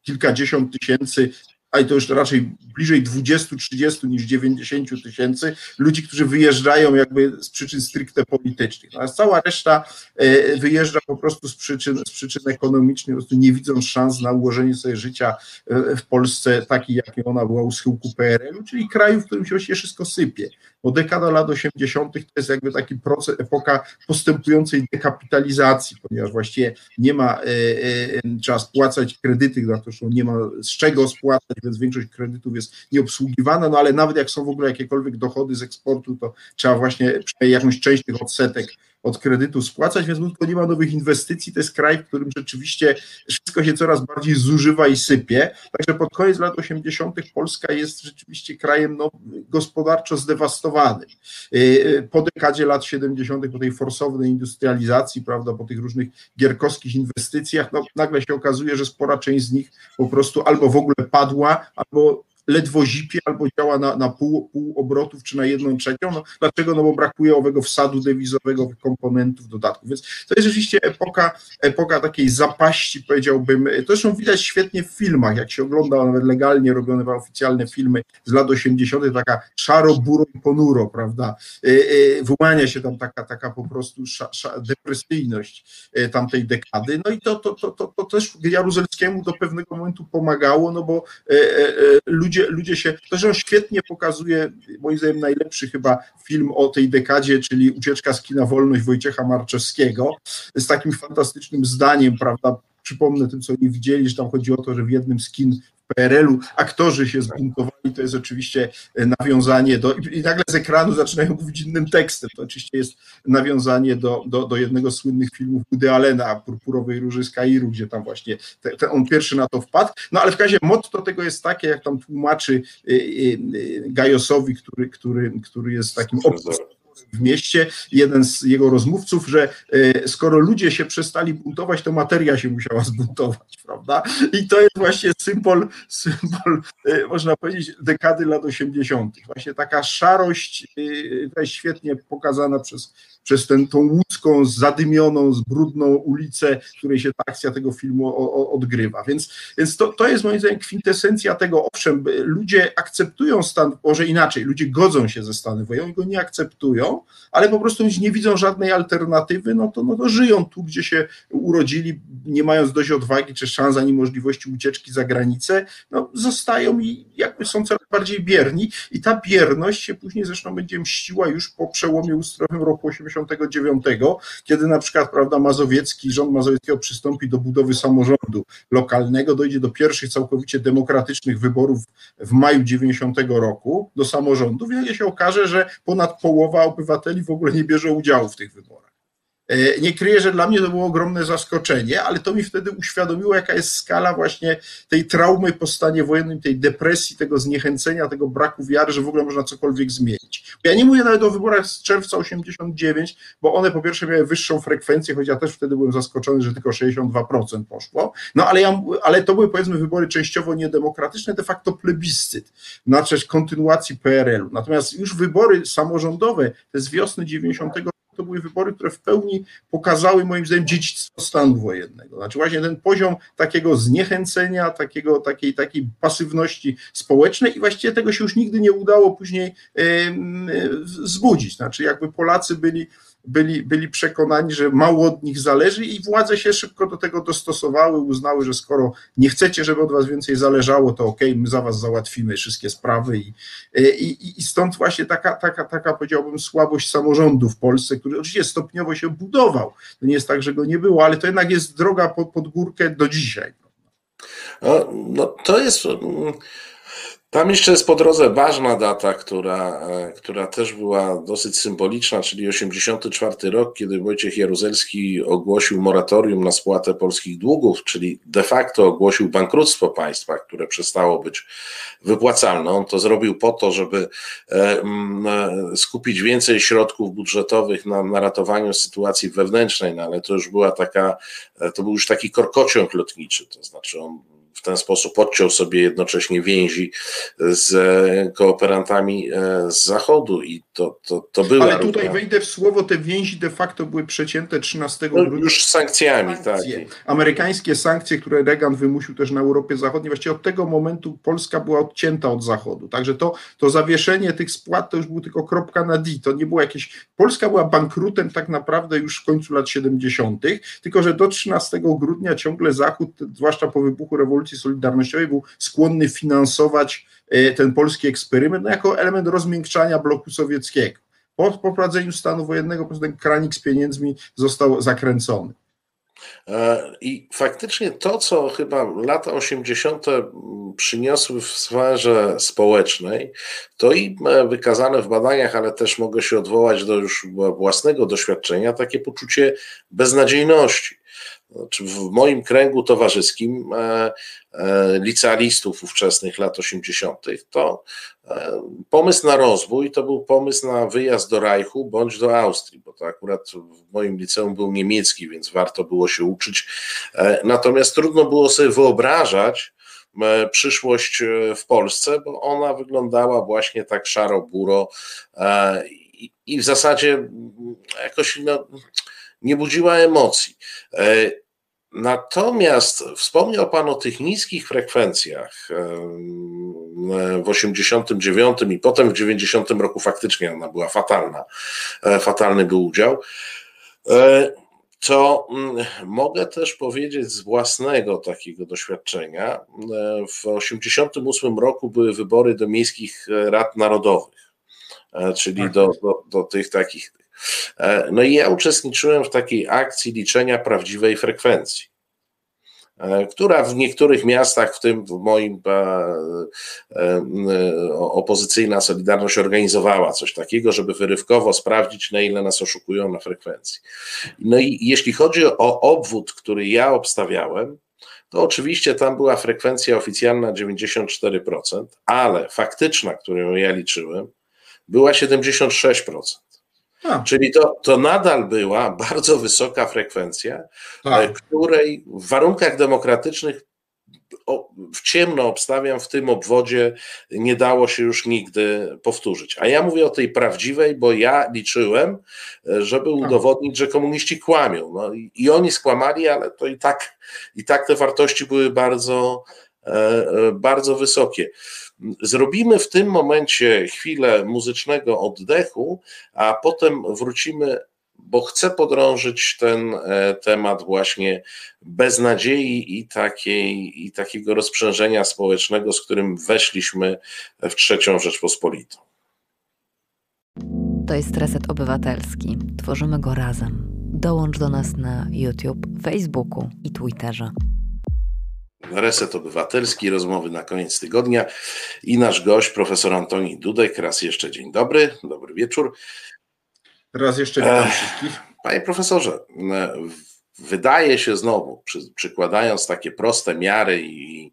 kilkadziesiąt tysięcy ale to już raczej bliżej 20-30 niż 90 tysięcy ludzi, którzy wyjeżdżają jakby z przyczyn stricte politycznych. Natomiast cała reszta e, wyjeżdża po prostu z przyczyn, z przyczyn ekonomicznych, po prostu nie widząc szans na ułożenie sobie życia e, w Polsce takiej, jakiej ona była u schyłku PRL-u, czyli kraju, w którym się właściwie wszystko sypie. Bo dekada lat 80. to jest jakby taki proces, epoka postępującej dekapitalizacji, ponieważ właściwie nie ma, e, trzeba spłacać kredyty, na nie ma z czego spłacać, więc większość kredytów jest nieobsługiwana, no ale nawet jak są w ogóle jakiekolwiek dochody z eksportu, to trzeba właśnie jakąś część tych odsetek od kredytu spłacać, więc tylko nie ma nowych inwestycji. To jest kraj, w którym rzeczywiście wszystko się coraz bardziej zużywa i sypie. Także pod koniec lat 80. Polska jest rzeczywiście krajem no, gospodarczo zdewastowanym. Y, y, po dekadzie lat 70., po tej forsownej industrializacji, prawda, po tych różnych gierkowskich inwestycjach, no, nagle się okazuje, że spora część z nich po prostu albo w ogóle padła, albo ledwo zipie albo działa na, na pół, pół obrotów czy na jedną trzecią. No, dlaczego? No bo brakuje owego wsadu dewizowego, komponentów, dodatków. Więc to jest rzeczywiście epoka, epoka takiej zapaści, powiedziałbym. To zresztą widać świetnie w filmach, jak się ogląda nawet legalnie robione oficjalne filmy z lat 80., taka szaro, buro i ponuro, prawda? E, e, wyłania się tam taka, taka po prostu sza, sza, depresyjność e, tamtej dekady. No i to, to, to, to, to też Jaruzelskiemu do pewnego momentu pomagało, no bo ludzie ludzie, ludzie się, on świetnie pokazuje, moim zdaniem najlepszy chyba film o tej dekadzie, czyli Ucieczka z kina Wolność Wojciecha Marczewskiego, z takim fantastycznym zdaniem, prawda, przypomnę tym, co nie widzieli, że tam chodzi o to, że w jednym z kin PRL-u aktorzy się zbuntowali, to jest oczywiście nawiązanie do, i nagle z ekranu zaczynają mówić innym tekstem, to oczywiście jest nawiązanie do, do, do jednego z słynnych filmów Woody Allena, Purpurowej Róży z Kairu, gdzie tam właśnie te, te on pierwszy na to wpadł, no ale w razie motto tego jest takie, jak tam tłumaczy y, y, Gajosowi, który, który, który jest takim w mieście, jeden z jego rozmówców, że e, skoro ludzie się przestali buntować, to materia się musiała zbuntować, prawda? I to jest właśnie symbol, symbol e, można powiedzieć, dekady lat 80. Właśnie taka szarość, e, świetnie pokazana przez przez tę, tą łódzką, zadymioną, zbrudną ulicę, w której się ta akcja tego filmu o, o, odgrywa. Więc, więc to, to jest moim zdaniem kwintesencja tego, owszem, ludzie akceptują stan, może inaczej, ludzie godzą się ze stanem wojennym, go nie akceptują, ale po prostu nie widzą żadnej alternatywy, no to, no to żyją tu, gdzie się urodzili, nie mając dość odwagi czy szans ani możliwości ucieczki za granicę, no zostają i jakby są coraz bardziej bierni i ta bierność się później zresztą będzie mściła już po przełomie ustrojowym roku 80 1989, kiedy na przykład prawda, Mazowiecki, rząd Mazowieckiego przystąpi do budowy samorządu lokalnego, dojdzie do pierwszych całkowicie demokratycznych wyborów w maju 90 roku do samorządów i się okaże, że ponad połowa obywateli w ogóle nie bierze udziału w tych wyborach. E, nie kryję, że dla mnie to było ogromne zaskoczenie, ale to mi wtedy uświadomiło, jaka jest skala właśnie tej traumy po stanie wojennym, tej depresji, tego zniechęcenia, tego braku wiary, że w ogóle można cokolwiek zmienić. Ja nie mówię nawet o wyborach z czerwca 89, bo one po pierwsze miały wyższą frekwencję, choć ja też wtedy byłem zaskoczony, że tylko 62% poszło, no ale, ja, ale to były powiedzmy wybory częściowo niedemokratyczne, de facto plebiscyt na rzecz kontynuacji PRL-u. Natomiast już wybory samorządowe, te z wiosny 90 to były wybory, które w pełni pokazały moim zdaniem dziedzictwo stanu wojennego. Znaczy właśnie ten poziom takiego zniechęcenia, takiego, takiej, takiej pasywności społecznej i właściwie tego się już nigdy nie udało później zbudzić. Znaczy jakby Polacy byli byli, byli przekonani, że mało od nich zależy i władze się szybko do tego dostosowały, uznały, że skoro nie chcecie, żeby od was więcej zależało, to okej, okay, my za was załatwimy wszystkie sprawy i, i, i stąd właśnie taka, taka, taka powiedziałbym słabość samorządu w Polsce, który oczywiście stopniowo się budował. To nie jest tak, że go nie było, ale to jednak jest droga pod, pod górkę do dzisiaj. No, no to jest tam jeszcze jest po drodze ważna data, która, e, która też była dosyć symboliczna, czyli 84 rok, kiedy Wojciech Jaruzelski ogłosił moratorium na spłatę polskich długów, czyli de facto ogłosił bankructwo państwa, które przestało być wypłacalne. On to zrobił po to, żeby e, e, skupić więcej środków budżetowych na, na ratowaniu sytuacji wewnętrznej, no ale to już była taka, to był już taki korkociąg lotniczy, to znaczy on w ten sposób odciął sobie jednocześnie więzi z kooperantami e, z Zachodu i to, to, to była... Ale tutaj wejdę w słowo, te więzi de facto były przecięte 13 no, grudnia. Już sankcjami, sankcje. tak. Amerykańskie sankcje, które Reagan wymusił też na Europie Zachodniej, właściwie od tego momentu Polska była odcięta od Zachodu. Także to, to zawieszenie tych spłat to już był tylko kropka na D. To nie było jakieś... Polska była bankrutem tak naprawdę już w końcu lat 70., tylko że do 13 grudnia ciągle Zachód, zwłaszcza po wybuchu rewolucji solidarnościowej był skłonny finansować ten polski eksperyment no, jako element rozmiękczania bloku sowieckiego. Po poprowadzeniu stanu wojennego po prostu ten kranik z pieniędzmi został zakręcony. E, I faktycznie to, co chyba lata 80. przyniosły w sferze społecznej, to i e, wykazane w badaniach, ale też mogę się odwołać do już własnego doświadczenia, takie poczucie beznadziejności. Znaczy w moim kręgu towarzyskim e, e, licealistów ówczesnych lat 80., to e, pomysł na rozwój to był pomysł na wyjazd do Reichu bądź do Austrii, bo to akurat w moim liceum był niemiecki, więc warto było się uczyć. Natomiast trudno było sobie wyobrażać, przyszłość w Polsce, bo ona wyglądała właśnie tak szaro-buro i w zasadzie jakoś no, nie budziła emocji. Natomiast wspomniał Pan o tych niskich frekwencjach w 89 i potem w 90 roku faktycznie ona była fatalna, e, fatalny był udział. E, to mm, mogę też powiedzieć z własnego takiego doświadczenia. E, w 88 roku były wybory do miejskich rad narodowych, czyli tak. do, do, do tych takich E, no i ja uczestniczyłem w takiej akcji liczenia prawdziwej frekwencji e, która w niektórych miastach, w tym w moim e, opozycyjna Solidarność organizowała coś takiego, żeby wyrywkowo sprawdzić, na ile nas oszukują na frekwencji. No i jeśli chodzi o obwód, który ja obstawiałem, to oczywiście tam była frekwencja oficjalna 94%, ale faktyczna, którą ja liczyłem, była 76%. A. Czyli to, to nadal była bardzo wysoka frekwencja, tak. której w warunkach demokratycznych w ciemno obstawiam, w tym obwodzie nie dało się już nigdy powtórzyć. A ja mówię o tej prawdziwej, bo ja liczyłem, żeby tak. udowodnić, że komuniści kłamią. No i, i oni skłamali, ale to i tak, i tak te wartości były bardzo, e, e, bardzo wysokie. Zrobimy w tym momencie chwilę muzycznego oddechu, a potem wrócimy bo chcę podrążyć ten e, temat właśnie beznadziei i, takiej, i takiego rozprzężenia społecznego, z którym weszliśmy w trzecią Rzeczpospolitą. To jest Reset Obywatelski. Tworzymy go razem. Dołącz do nas na YouTube, Facebooku i Twitterze. Reset Obywatelski, rozmowy na koniec tygodnia i nasz gość, profesor Antoni Dudek. Raz jeszcze dzień dobry, dobry wieczór. Raz jeszcze witam wszystkich. Panie profesorze, wydaje się znowu, przy, przykładając takie proste miary i,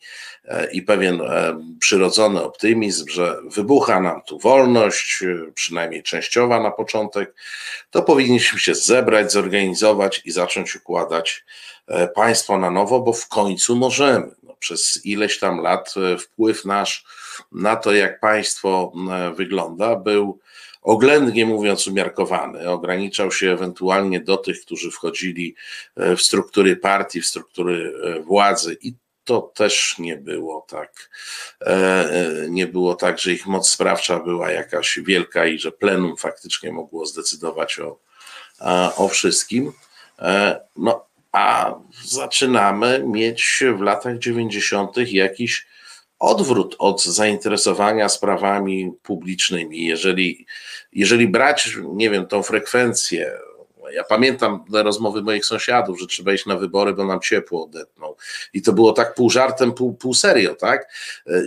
i pewien e, przyrodzony optymizm, że wybucha nam tu wolność, przynajmniej częściowa na początek, to powinniśmy się zebrać, zorganizować i zacząć układać e, państwo na nowo, bo w końcu możemy. No, przez ileś tam lat e, wpływ nasz na to, jak państwo wygląda, był oględnie mówiąc umiarkowany, ograniczał się ewentualnie do tych, którzy wchodzili e, w struktury partii, w struktury e, władzy i to też nie było tak, e, nie było tak, że ich moc sprawcza była jakaś wielka i że plenum faktycznie mogło zdecydować o, o wszystkim. No, a zaczynamy mieć w latach 90. jakiś odwrót od zainteresowania sprawami publicznymi. Jeżeli, jeżeli brać, nie wiem, tą frekwencję, ja pamiętam rozmowy moich sąsiadów, że trzeba iść na wybory, bo nam ciepło odetną. I to było tak pół żartem, pół, pół serio, tak?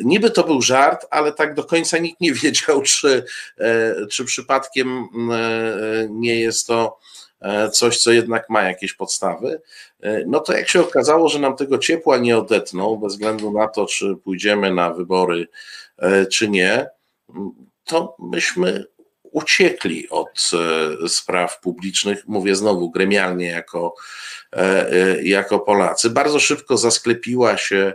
Niby to był żart, ale tak do końca nikt nie wiedział, czy, e, czy przypadkiem e, nie jest to E, coś, co jednak ma jakieś podstawy, e, no to jak się okazało, że nam tego ciepła nie odetną, bez względu na to, czy pójdziemy na wybory, e, czy nie, to myśmy uciekli od spraw publicznych, mówię znowu gremialnie jako, jako Polacy. Bardzo szybko zasklepiła się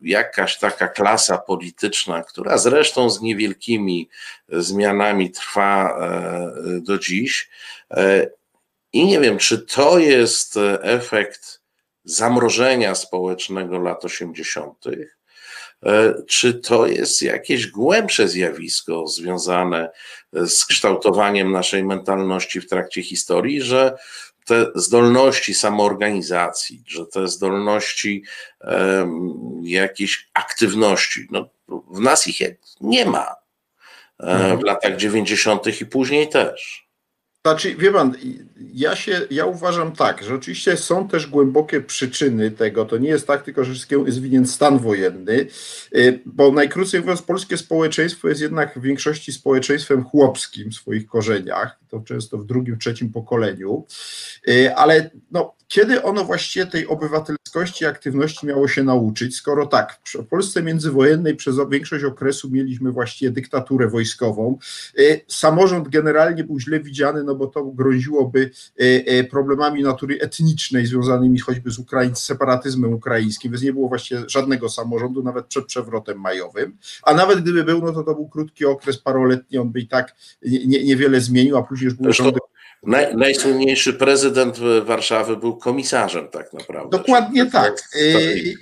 jakaś taka klasa polityczna, która zresztą z niewielkimi zmianami trwa do dziś. I nie wiem, czy to jest efekt zamrożenia społecznego lat 80., czy to jest jakieś głębsze zjawisko związane z kształtowaniem naszej mentalności w trakcie historii, że te zdolności samoorganizacji, że te zdolności um, jakiejś aktywności, no, w nas ich nie ma. E, w latach 90. i później też. Znaczy, wie pan, ja się, ja uważam tak, że oczywiście są też głębokie przyczyny tego, to nie jest tak tylko, że wszystkiemu jest winien stan wojenny, y, bo najkrócej mówiąc, polskie społeczeństwo jest jednak w większości społeczeństwem chłopskim w swoich korzeniach, to często w drugim, trzecim pokoleniu, y, ale no, kiedy ono właściwie tej obywatelskości aktywności miało się nauczyć, skoro tak, w Polsce międzywojennej przez większość okresu mieliśmy właściwie dyktaturę wojskową, y, samorząd generalnie był źle widziany, no bo to groziłoby y, y, problemami natury etnicznej związanymi choćby z Ukraiń, z separatyzmem ukraińskim, więc nie było właściwie żadnego samorządu, nawet przed przewrotem majowym, a nawet gdyby był, no to to był krótki okres, paroletni, on by i tak nie, niewiele zmienił, a później już były rządy Naj, najsłynniejszy prezydent Warszawy był komisarzem, tak naprawdę. Dokładnie tak. I,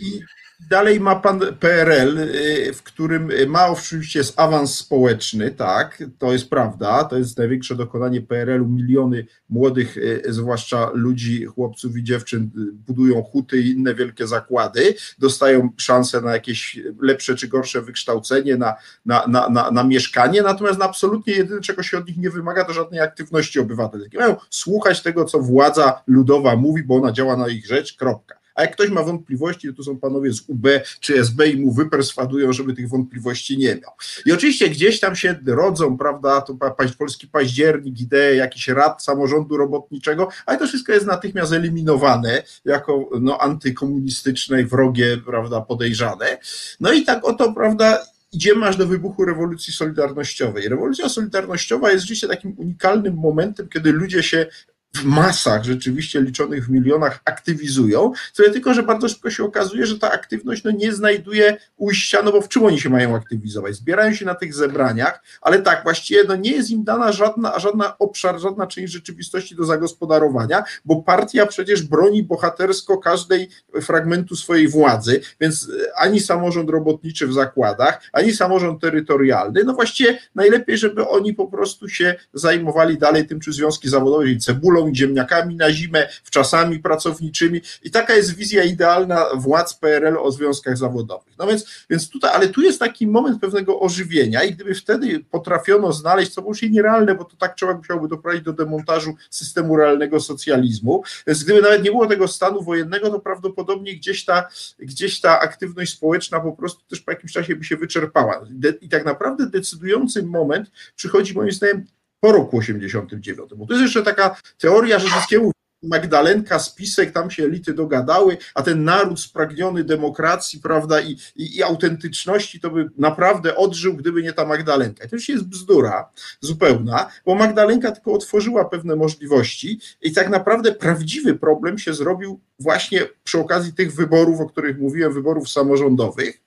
Dalej ma pan PRL, y, w którym ma oczywiście jest awans społeczny, tak, to jest prawda, to jest największe dokonanie PRL-u, miliony młodych, y, zwłaszcza ludzi, chłopców i dziewczyn y, budują huty i inne wielkie zakłady, dostają szansę na jakieś lepsze czy gorsze wykształcenie, na, na, na, na, na mieszkanie, natomiast absolutnie jedyne, czego się od nich nie wymaga, to żadnej aktywności obywatelskiej. Mają słuchać tego, co władza ludowa mówi, bo ona działa na ich rzecz, kropka. A jak ktoś ma wątpliwości, to tu są panowie z UB czy SB i mu wyperswadują, żeby tych wątpliwości nie miał. I oczywiście gdzieś tam się rodzą, prawda, to polski październik, idee jakiś rad samorządu robotniczego, ale to wszystko jest natychmiast eliminowane jako no, antykomunistyczne, wrogie, prawda, podejrzane. No i tak oto, prawda, idziemy aż do wybuchu rewolucji solidarnościowej. Rewolucja solidarnościowa jest rzeczywiście takim unikalnym momentem, kiedy ludzie się w masach, rzeczywiście liczonych w milionach, aktywizują. Tyle tylko, że bardzo szybko się okazuje, że ta aktywność no, nie znajduje ujścia, no bo w czym oni się mają aktywizować? Zbierają się na tych zebraniach, ale tak, właściwie no, nie jest im dana żadna, żadna obszar, żadna część rzeczywistości do zagospodarowania, bo partia przecież broni bohatersko każdej fragmentu swojej władzy, więc e, ani samorząd robotniczy w zakładach, ani samorząd terytorialny, no właściwie najlepiej, żeby oni po prostu się zajmowali dalej tym, czy związki zawodowe, czyli cebulą, i ziemniakami na zimę, wczasami pracowniczymi i taka jest wizja idealna władz PRL o związkach zawodowych. No więc, więc tutaj, ale tu jest taki moment pewnego ożywienia i gdyby wtedy potrafiono znaleźć, co było już nierealne, bo to tak trzeba musiałoby doprowadzić do demontażu systemu realnego socjalizmu, więc gdyby nawet nie było tego stanu wojennego, to prawdopodobnie gdzieś ta, gdzieś ta aktywność społeczna po prostu też po jakimś czasie by się wyczerpała. I tak naprawdę decydujący moment przychodzi moim zdaniem po roku 89. Bo to jest jeszcze taka teoria, że wszystkiemu Magdalenka, spisek, tam się elity dogadały, a ten naród spragniony demokracji, prawda, i, i, i, autentyczności, to by naprawdę odżył, gdyby nie ta Magdalenka. I to już jest bzdura zupełna, bo Magdalenka tylko otworzyła pewne możliwości i tak naprawdę prawdziwy problem się zrobił właśnie przy okazji tych wyborów, o których mówiłem, wyborów samorządowych,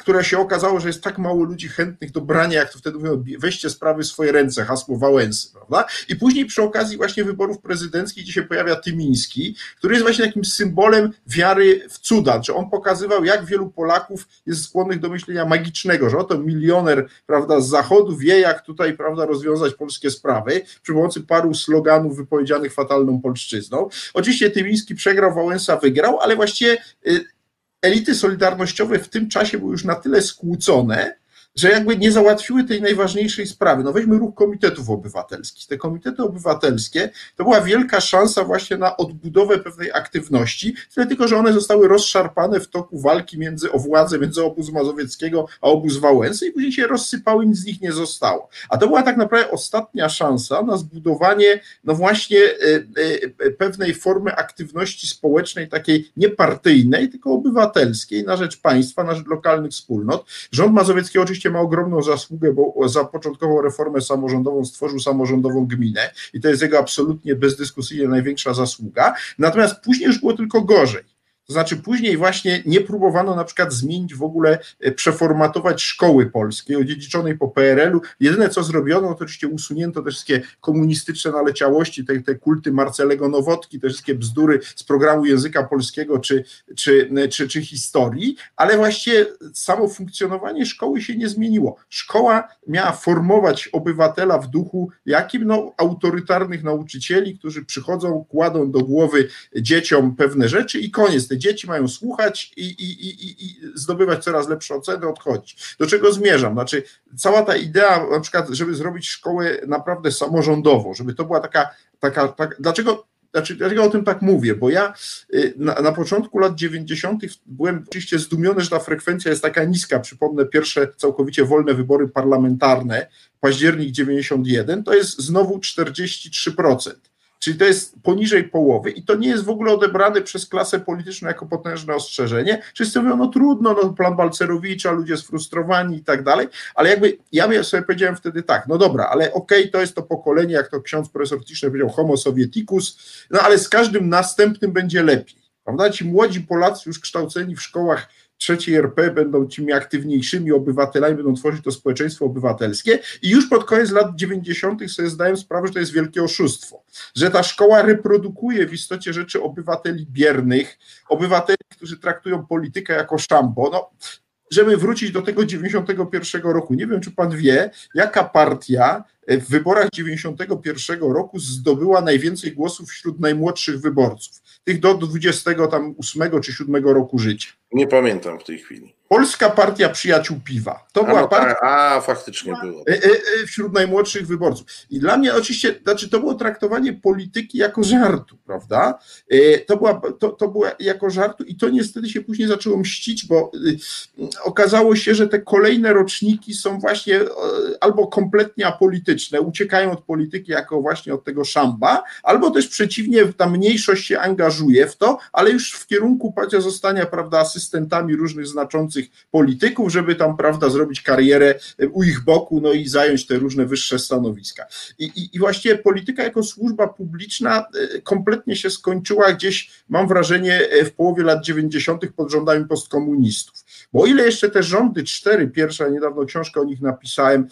które się okazało, że jest tak mało ludzi chętnych do brania, jak to wtedy mówią, weźcie sprawy w swoje ręce, hasło Wałęsy, prawda? I później przy okazji właśnie wyborów prezydenckich, gdzie się pojawia Tymiński, który jest właśnie takim symbolem wiary w cuda, czy on pokazywał, jak wielu Polaków jest skłonnych do myślenia magicznego, że oto milioner, prawda, z zachodu wie, jak tutaj, prawda, rozwiązać polskie sprawy przy pomocy paru sloganów wypowiedzianych fatalną polszczyzną. Oczywiście Tymiński przegrał, Wałęsa wygrał, ale właściwie y, elity solidarnościowe w tym czasie były już na tyle skłócone, że jakby nie załatwiły tej najważniejszej sprawy. No weźmy ruch komitetów obywatelskich. Te komitety obywatelskie to była wielka szansa właśnie na odbudowę pewnej aktywności, tyle tylko, że one zostały rozszarpane w toku walki między o władzę, między obóz Mazowieckiego a obóz Wałęsy i później się rozsypały, nic z nich nie zostało. A to była tak naprawdę ostatnia szansa na zbudowanie no właśnie e, e, pewnej formy aktywności społecznej, takiej niepartyjnej, tylko obywatelskiej na rzecz państwa, na rzecz lokalnych wspólnot. Rząd Mazowiecki oczywiście oczywiście ma ogromną zasługę, bo zapoczątkował reformę samorządową, stworzył samorządową gminę i to jest jego absolutnie bezdyskusyjnie największa zasługa. Natomiast później już było tylko gorzej. To znaczy później właśnie nie próbowano na przykład zmienić w ogóle, e, przeformatować szkoły polskiej odziedziczonej po PRL-u. Jedyne co zrobiono, to oczywiście usunięto te wszystkie komunistyczne naleciałości, te, te kulty Marcelego Nowotki, te wszystkie bzdury z programu języka polskiego czy, czy, czy, czy historii, ale właściwie samo funkcjonowanie szkoły się nie zmieniło. Szkoła miała formować obywatela w duchu jakim? No, autorytarnych nauczycieli, którzy przychodzą, kładą do głowy dzieciom pewne rzeczy i koniec dzieci mają słuchać i, i, i, i zdobywać coraz lepsze oceny, odchodzić. Do czego zmierzam? Znaczy, cała ta idea, na przykład, żeby zrobić szkołę naprawdę samorządową, żeby to była taka, taka, tak, dlaczego znaczy, dlaczego o tym tak mówię? Bo ja y, na, na, początku lat 90. byłem oczywiście zdumiony, że ta frekwencja jest taka niska. Przypomnę, pierwsze całkowicie wolne wybory parlamentarne, październik 91, to jest znowu 43%. Czyli to jest poniżej połowy i to nie jest w ogóle odebrane przez klasę polityczną jako potężne ostrzeżenie. Wszyscy mówią, no trudno, no plan Balcerowicza, ludzie sfrustrowani i tak dalej, ale jakby ja sobie powiedziałem wtedy tak, no dobra, ale okej, okay, to jest to pokolenie, jak to ksiądz profesor Tischner powiedział, homo sovieticus, no ale z każdym następnym będzie lepiej. Prawda? Ci młodzi Polacy już kształceni w szkołach trzeciej RP będą tymi aktywniejszymi obywatelami, będą tworzyć to społeczeństwo obywatelskie i już pod koniec lat 90. sobie zdają sprawę, że to jest wielkie oszustwo, że ta szkoła reprodukuje w istocie rzeczy obywateli biernych, obywateli, którzy traktują politykę jako szambo. No, żeby wrócić do tego 91 roku, nie wiem, czy pan wie, jaka partia w wyborach 91 roku zdobyła najwięcej głosów wśród najmłodszych wyborców, tych do 28 czy 7 roku życia. Nie pamiętam w tej chwili. Polska Partia Przyjaciół Piwa. To a była no, partia. A, faktycznie było. E, e, e, wśród najmłodszych wyborców. I dla mnie oczywiście, znaczy to było traktowanie polityki jako żartu, prawda? To była, to, to była jako żartu i to niestety się później zaczęło mścić, bo okazało się, że te kolejne roczniki są właśnie albo kompletnie apolityczne, uciekają od polityki jako właśnie od tego szamba, albo też przeciwnie, ta mniejszość się angażuje w to, ale już w kierunku zostania, prawda, asystentami różnych znaczących polityków, żeby tam, prawda, zrobić karierę u ich boku, no i zająć te różne wyższe stanowiska. I, i, i właściwie polityka jako służba publiczna kompletnie się skończyła gdzieś, mam wrażenie, w połowie lat 90. pod rządami postkomunistów. Bo ile jeszcze te rządy cztery, pierwsza niedawno książkę o nich napisałem,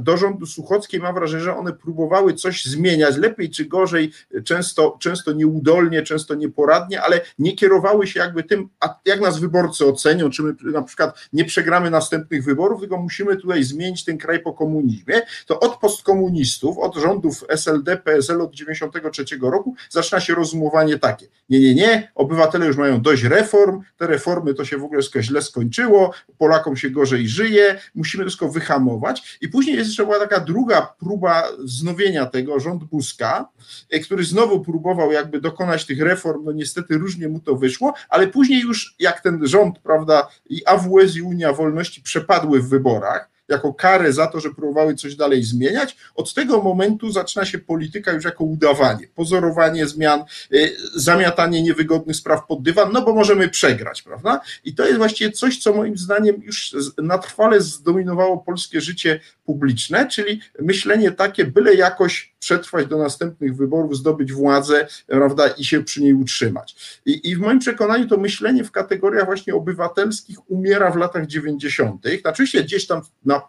do rządu Suchockiej mam wrażenie, że one próbowały coś zmieniać, lepiej czy gorzej, często, często nieudolnie, często nieporadnie, ale nie kierowały się jakby tym, jak nas wyborcy ocenią, czy my na przykład nie przegramy następnych wyborów, tylko musimy tutaj zmienić ten kraj po komunizmie, to od postkomunistów, od rządów SLD, PSL od 93 roku zaczyna się rozumowanie takie. Nie, nie, nie, obywatele już mają dość reform, te reformy to się w ogóle źle skończyło, Polakom się gorzej żyje, musimy wszystko wyhamować i później jest jeszcze była taka druga próba wznowienia tego, rząd Buzka, e, który znowu próbował jakby dokonać tych reform, no niestety różnie mu to wyszło, ale później już jak ten rząd, prawda, i AWS i Unia Wolności przepadły w wyborach, jako karę za to, że próbowały coś dalej zmieniać. Od tego momentu zaczyna się polityka już jako udawanie, pozorowanie zmian, y, zamiatanie niewygodnych spraw pod dywan, no bo możemy przegrać, prawda? I to jest właściwie coś, co moim zdaniem już na trwale zdominowało polskie życie publiczne, czyli myślenie takie, byle jakoś przetrwać do następnych wyborów, zdobyć władzę, prawda, i się przy niej utrzymać. I, I, w moim przekonaniu to myślenie w kategoriach właśnie obywatelskich umiera w latach 90. Oczywiście gdzieś tam na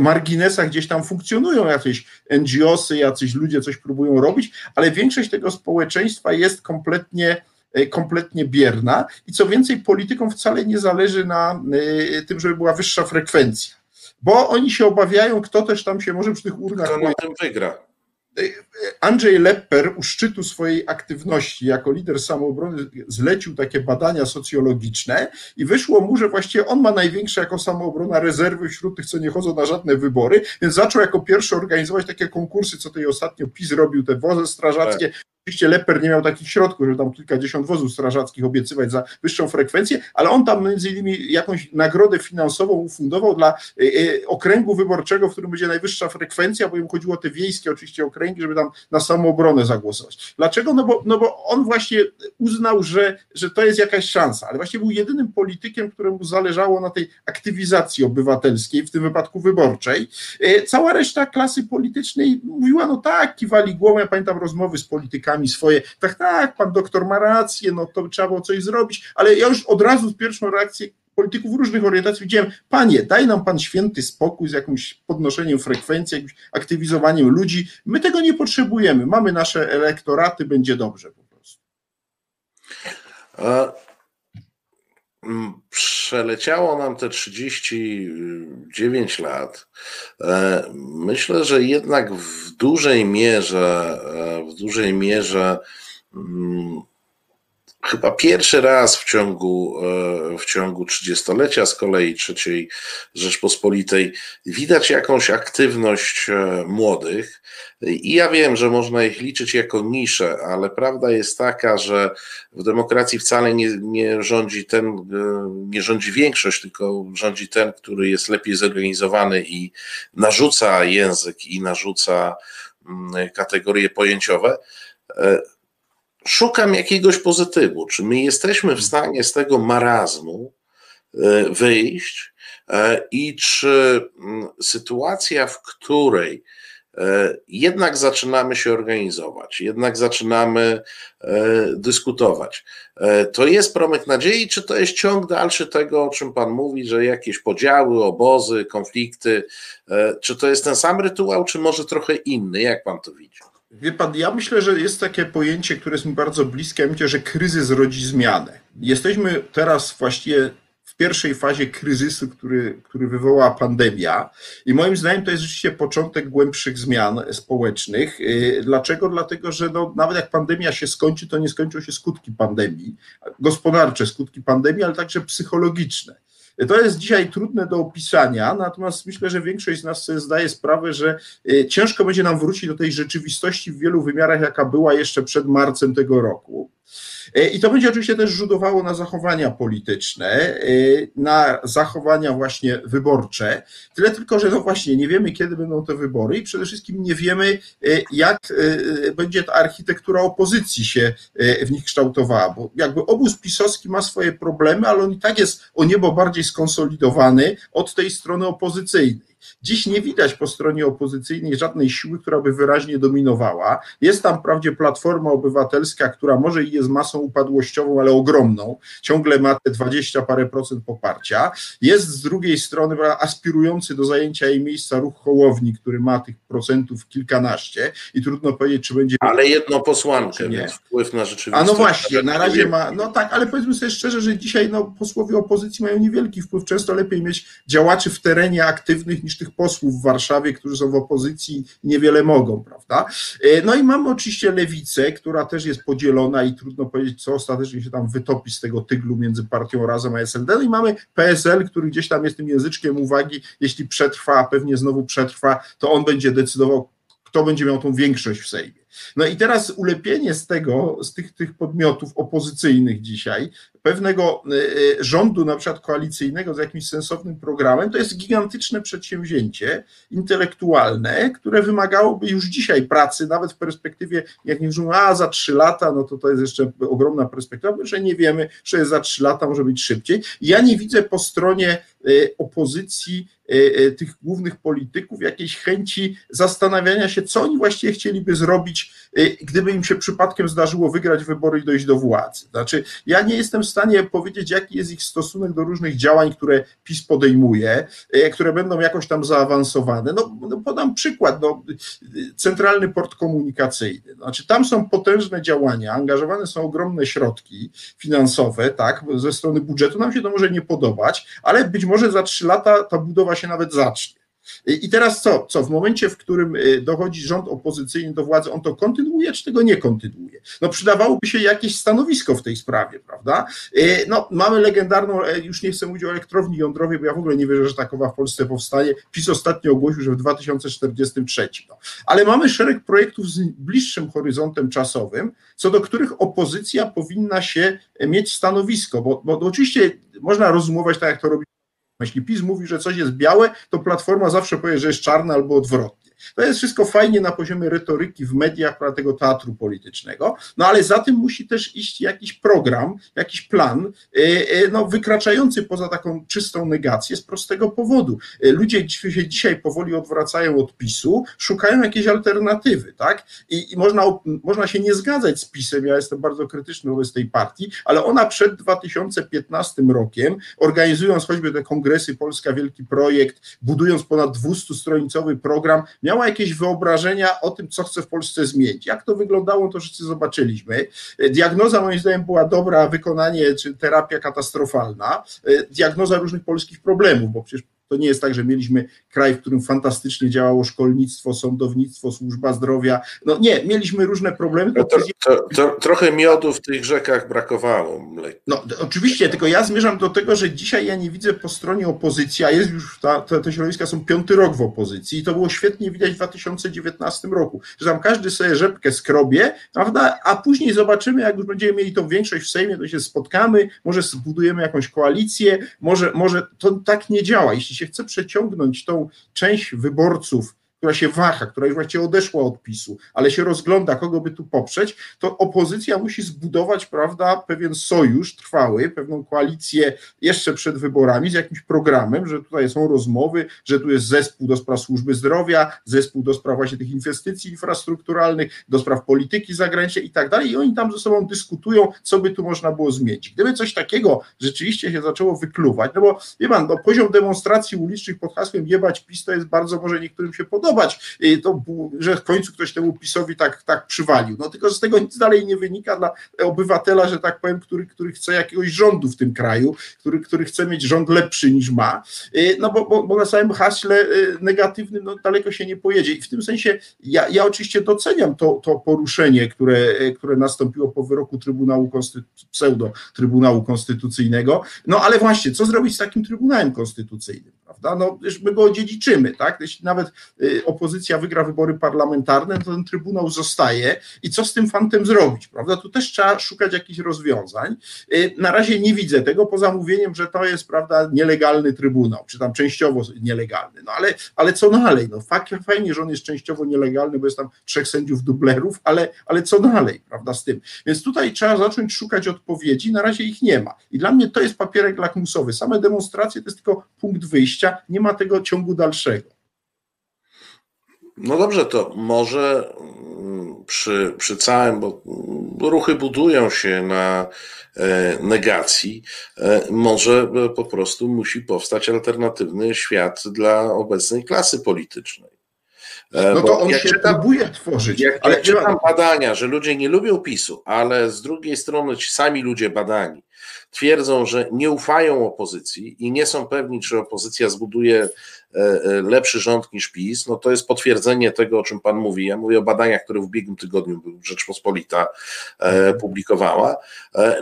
marginesach gdzieś tam funkcjonują jacyś NGOsy, jacyś ludzie coś próbują robić, ale większość tego społeczeństwa jest kompletnie e, kompletnie bierna i co więcej, politykom wcale nie zależy na e, tym, żeby była wyższa frekwencja, bo oni się obawiają, kto też tam się może przy tych urnach... Kto na tym wygra? Andrzej Lepper u szczytu swojej aktywności jako lider samoobrony zlecił takie badania socjologiczne i wyszło mu, że właściwie on ma największe jako samoobrona rezerwy wśród tych, co nie chodzą na żadne wybory, więc zaczął jako pierwszy organizować takie konkursy, co tutaj ostatnio PiS robił, te wozy strażackie. Oczywiście Leper nie miał takich środków, żeby tam kilkadziesiąt wozów strażackich obiecywać za wyższą frekwencję, ale on tam między innymi jakąś nagrodę finansową ufundował dla e, e, okręgu wyborczego, w którym będzie najwyższa frekwencja, bo im chodziło o te wiejskie oczywiście okręgi, żeby tam na samoobronę zagłosować. Dlaczego? No bo, no bo on właśnie uznał, że, że to jest jakaś szansa, ale właśnie był jedynym politykiem, któremu zależało na tej aktywizacji obywatelskiej, w tym wypadku wyborczej. E, cała reszta klasy politycznej mówiła, no tak, kiwali głową, ja pamiętam rozmowy z politykami, swoje. Tak, tak, pan doktor ma rację, no to trzeba było coś zrobić, ale ja już od razu z pierwszą reakcją polityków różnych orientacji widziałem, panie, daj nam pan święty spokój z jakimś podnoszeniem frekwencji, jakimś aktywizowaniem ludzi. My tego nie potrzebujemy. Mamy nasze elektoraty, będzie dobrze po prostu. A przeleciało nam te 39 lat. E, myślę, że jednak w dużej mierze, e, w dużej mierze mm, chyba pierwszy raz w ciągu, e, w ciągu trzydziestolecia z kolei III Rzeczpospolitej widać jakąś aktywność młodych. I ja wiem, że można ich liczyć jako nisze, ale prawda jest taka, że w demokracji wcale nie, nie rządzi ten, e, nie rządzi większość, tylko rządzi ten, który jest lepiej zorganizowany i narzuca język i narzuca mm, kategorie pojęciowe. E, szukam jakiegoś pozytywu. Czy my jesteśmy w stanie z tego marazmu e, wyjść i czy mm, sytuacja, w której E, jednak zaczynamy się organizować, jednak zaczynamy e, dyskutować. E, to jest promyk nadziei, czy to jest ciąg dalszy tego, o czym Pan mówi, że jakieś podziały, obozy, konflikty, czy to jest ten sam rytuał, czy może trochę inny? Jak Pan to widzi? Wie pan, ja myślę, że jest takie pojęcie, które jest mi bardzo bliskie, myślę, że kryzys rodzi zmianę. Jesteśmy teraz właściwie w pierwszej fazie kryzysu, który, który wywołała pandemia. I moim zdaniem to jest rzeczywiście początek głębszych zmian społecznych. Y, dlaczego? Dlatego, że no, nawet jak pandemia się skończy, to nie skończą się skutki pandemii, gospodarcze skutki pandemii, ale także psychologiczne. To jest dzisiaj trudne do opisania, natomiast myślę, że większość z nas sobie zdaje sprawę, że y, ciężko będzie nam wrócić do tej rzeczywistości w wielu wymiarach, jaka była jeszcze przed marcem tego roku. E, I to będzie oczywiście też rzutowało na zachowania polityczne, e, na zachowania właśnie wyborcze. Tyle tylko, że no właśnie nie wiemy, kiedy będą te wybory i przede wszystkim nie wiemy, e, jak będzie ta architektura opozycji się w nich kształtowała, bo jakby obóz pisowski ma swoje problemy, ale on i tak jest o niebo bardziej skonsolidowany od tej strony opozycyjnej. Dziś nie widać po stronie opozycyjnej żadnej siły, która by wyraźnie dominowała. Jest tam wprawdzie Platforma Obywatelska, która może i jest masą upadłościową, ale ogromną, ciągle ma te 20 parę procent poparcia. Jest z drugiej strony aspirujący do zajęcia jej miejsca ruch Hołowni, który ma tych procentów kilkanaście i trudno powiedzieć, czy będzie. Ale jedno posłankę, nie. wpływ na rzeczywistość. A no właśnie, na razie ma, no tak, ale powiedzmy sobie szczerze, że dzisiaj no, posłowie opozycji mają niewielki wpływ. Często lepiej mieć działaczy w terenie aktywnych niż tych posłów w Warszawie, którzy są w opozycji niewiele mogą, prawda? E, no i mamy oczywiście lewicę, która też jest podzielona i trudno powiedzieć, co ostatecznie się tam wytopi z tego tyglu między partią Razem a SLD. No i mamy PSL, który gdzieś tam jest tym języczkiem uwagi, jeśli przetrwa, a pewnie znowu przetrwa, to on będzie decydował, kto będzie miał tą większość w Sejmie. No i teraz ulepienie z tego, z tych, tych podmiotów opozycyjnych dzisiaj, pewnego e, e, rządu, na przykład koalicyjnego z jakimś sensownym programem, to jest gigantyczne przedsięwzięcie intelektualne, które wymagałoby już dzisiaj pracy, nawet w perspektywie, jak nie mówią, a za trzy lata, no to to jest jeszcze ogromna perspektywa, że nie wiemy, że jest za trzy lata, może być szybciej. Ja nie widzę po stronie e, opozycji tych głównych polityków jakiejś chęci zastanawiania się, co oni właściwie chcieliby zrobić, gdyby im się przypadkiem zdarzyło wygrać wybory i dojść do władzy. Znaczy, ja nie jestem w stanie powiedzieć, jaki jest ich stosunek do różnych działań, które PiS podejmuje, e, które będą jakoś tam zaawansowane. No, no podam przykład, no, centralny port komunikacyjny. Znaczy, tam są potężne działania, angażowane są ogromne środki finansowe, tak, ze strony budżetu. Nam się to może nie podobać, ale być może za trzy lata ta budowa się nawet zacznie. I teraz co? co? W momencie, w którym y, dochodzi rząd opozycyjny do władzy, on to kontynuuje, czy tego nie kontynuuje? No przydawałoby się jakieś stanowisko w tej sprawie, prawda? Y, no mamy legendarną, e, już nie chcę mówić o elektrowni jądrowej, bo ja w ogóle nie wierzę, że takowa w Polsce powstanie. PiS ostatnio ogłosił, że w 2043. No. Ale mamy szereg projektów z bliższym horyzontem czasowym, co do których opozycja powinna się e, mieć stanowisko, bo, bo oczywiście można rozumować tak, jak to robi jeśli PiS mówi, że coś jest białe, to Platforma zawsze powie, że jest czarne albo odwrotnie. To jest wszystko fajnie na poziomie retoryki w mediach tego teatru politycznego, no ale za tym musi też iść jakiś program, jakiś plan, e, e, no, wykraczający poza taką czystą negację z prostego powodu. E, ludzie się dzisiaj powoli odwracają od PiSu, szukają jakiejś alternatywy, tak? I, i można, można się nie zgadzać z PiSem, ja jestem bardzo krytyczny wobec tej partii, ale ona przed 2015 rokiem, organizując choćby te kongresy Polska Wielki Projekt, budując ponad 200-stronicowy program, miała jakieś wyobrażenia o tym, co chce w Polsce zmienić. Jak to wyglądało, to wszyscy zobaczyliśmy. Diagnoza moim zdaniem była dobra, wykonanie czy terapia katastrofalna. Diagnoza różnych polskich problemów, bo przecież to nie jest tak, że mieliśmy kraj, w którym fantastycznie działało szkolnictwo, sądownictwo, służba zdrowia. No nie, mieliśmy różne problemy. No to, to, to, trochę miodu w tych rzekach brakowało. No oczywiście, tylko ja zmierzam do tego, że dzisiaj ja nie widzę po stronie opozycji, a jest już, ta, te, te środowiska są piąty rok w opozycji i to było świetnie widać w 2019 roku, że tam każdy sobie rzepkę skrobie, prawda, a później zobaczymy, jak już będziemy mieli tą większość w Sejmie, to się spotkamy, może zbudujemy jakąś koalicję, może, może to tak nie działa. Jeśli się chce przeciągnąć tą część wyborców która się waha, która już właściwie odeszła od PiSu, ale się rozgląda, kogo by tu poprzeć, to opozycja musi zbudować, prawda, pewien sojusz trwały, pewną koalicję jeszcze przed wyborami z jakimś programem, że tutaj są rozmowy, że tu jest zespół do spraw służby zdrowia, zespół do spraw właśnie tych inwestycji infrastrukturalnych, do spraw polityki zagranicznej i tak dalej i oni tam ze sobą dyskutują, co by tu można było zmienić. Gdyby coś takiego rzeczywiście się zaczęło wykluwać, no bo wie pan, no, poziom demonstracji ulicznych pod hasłem jebać PiS to jest bardzo może niektórym się podoba, podobać, y, to, że w końcu ktoś temu PiSowi tak, tak przywalił. No tylko z tego nic dalej nie wynika dla obywatela, że tak powiem, który, który chce jakiegoś rządu w tym kraju, który, który chce mieć rząd lepszy niż ma. Y, no bo, bo, bo na samym haśle y, negatywnym no, daleko się nie pojedzie. I w tym sensie ja, ja oczywiście doceniam to, to poruszenie, które, które nastąpiło po wyroku Trybunału Konstytu- pseudo Trybunału Konstytucyjnego. No ale właśnie, co zrobić z takim Trybunałem Konstytucyjnym? Prawda? No, my go odziedziczymy, tak? Jeśli nawet y, opozycja wygra wybory parlamentarne, to ten trybunał zostaje i co z tym fantem zrobić, prawda? Tu też trzeba szukać jakichś rozwiązań. Y, na razie nie widzę tego, poza mówieniem, że to jest, prawda, nielegalny trybunał, czy tam częściowo nielegalny, no ale, ale co dalej? No fajnie, że on jest częściowo nielegalny, bo jest tam trzech sędziów dublerów, ale, ale co dalej, prawda, z tym? Więc tutaj trzeba zacząć szukać odpowiedzi, na razie ich nie ma. I dla mnie to jest papierek lakmusowy. Same demonstracje to jest tylko punkt wyjścia, nie ma tego ciągu dalszego. No dobrze, to może mm, przy, przy całym, bo ruchy budują się na e, negacji, e, może po prostu musi powstać alternatywny świat dla obecnej klasy politycznej. E, no to on się czytam, próbuje tworzyć. Jak, ale jak czytam badania, że ludzie nie lubią PiSu, ale z drugiej strony ci sami ludzie badani twierdzą, że nie ufają opozycji i nie są pewni, czy opozycja zbuduje E, e, lepszy rząd niż PiS, no to jest potwierdzenie tego, o czym Pan mówi. Ja mówię o badaniach, które w ubiegłym tygodniu Rzeczpospolita e, publikowała.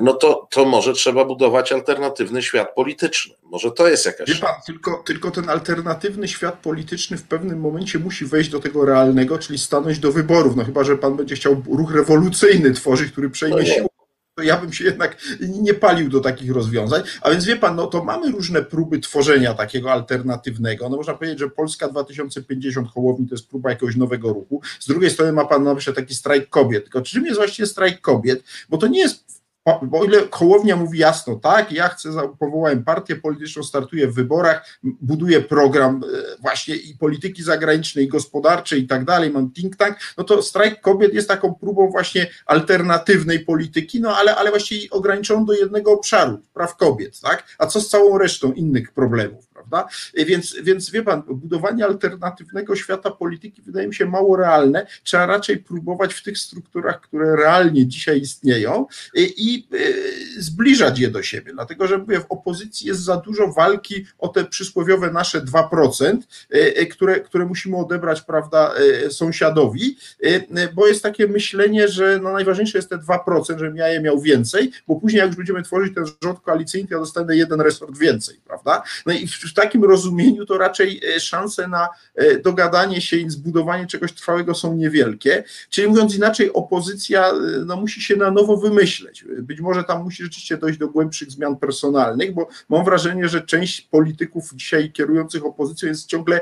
No to, to może trzeba budować alternatywny świat polityczny. Może to jest jakaś. Wie pan, tylko, tylko ten alternatywny świat polityczny w pewnym momencie musi wejść do tego realnego, czyli stanąć do wyborów. No chyba, że pan będzie chciał ruch rewolucyjny tworzyć, który przejmie no siłę to ja bym się jednak nie palił do takich rozwiązań. A więc wie pan, no to mamy różne próby tworzenia takiego alternatywnego. No można powiedzieć, że Polska 2050 Hołowni to jest próba jakiegoś nowego ruchu. Z drugiej strony ma pan na przykład taki strajk kobiet. Tylko czym jest właściwie strajk kobiet? Bo to nie jest bo o ile Hołownia mówi jasno, tak, ja chcę, powołałem partię polityczną, startuję w wyborach, buduję program e, właśnie i polityki zagranicznej, i gospodarczej i tak dalej, mam think tank, no to strajk kobiet jest taką próbą właśnie alternatywnej polityki, no ale, ale właściwie ograniczoną do jednego obszaru, praw kobiet, tak, a co z całą resztą innych problemów? Prawda? Więc, więc wie pan, budowanie alternatywnego świata polityki wydaje mi się mało realne. Trzeba raczej próbować w tych strukturach, które realnie dzisiaj istnieją i, i e, zbliżać je do siebie. Dlatego, że mówię, w opozycji jest za dużo walki o te przysłowiowe nasze 2%, e, e, które, które musimy odebrać, prawda, sąsiadowi, bo jest takie myślenie, że no najważniejsze jest te 2%, żebym ja je miał więcej, bo później jak już będziemy tworzyć ten rząd koalicyjny, ja dostanę jeden resort więcej, prawda? No i w takim rozumieniu to raczej e, szanse na e, dogadanie się i zbudowanie czegoś trwałego są niewielkie. Czyli mówiąc inaczej, opozycja e, no, musi się na nowo wymyśleć. Być może tam musi rzeczywiście dojść do głębszych zmian personalnych, bo mam wrażenie, że część polityków dzisiaj kierujących opozycją jest ciągle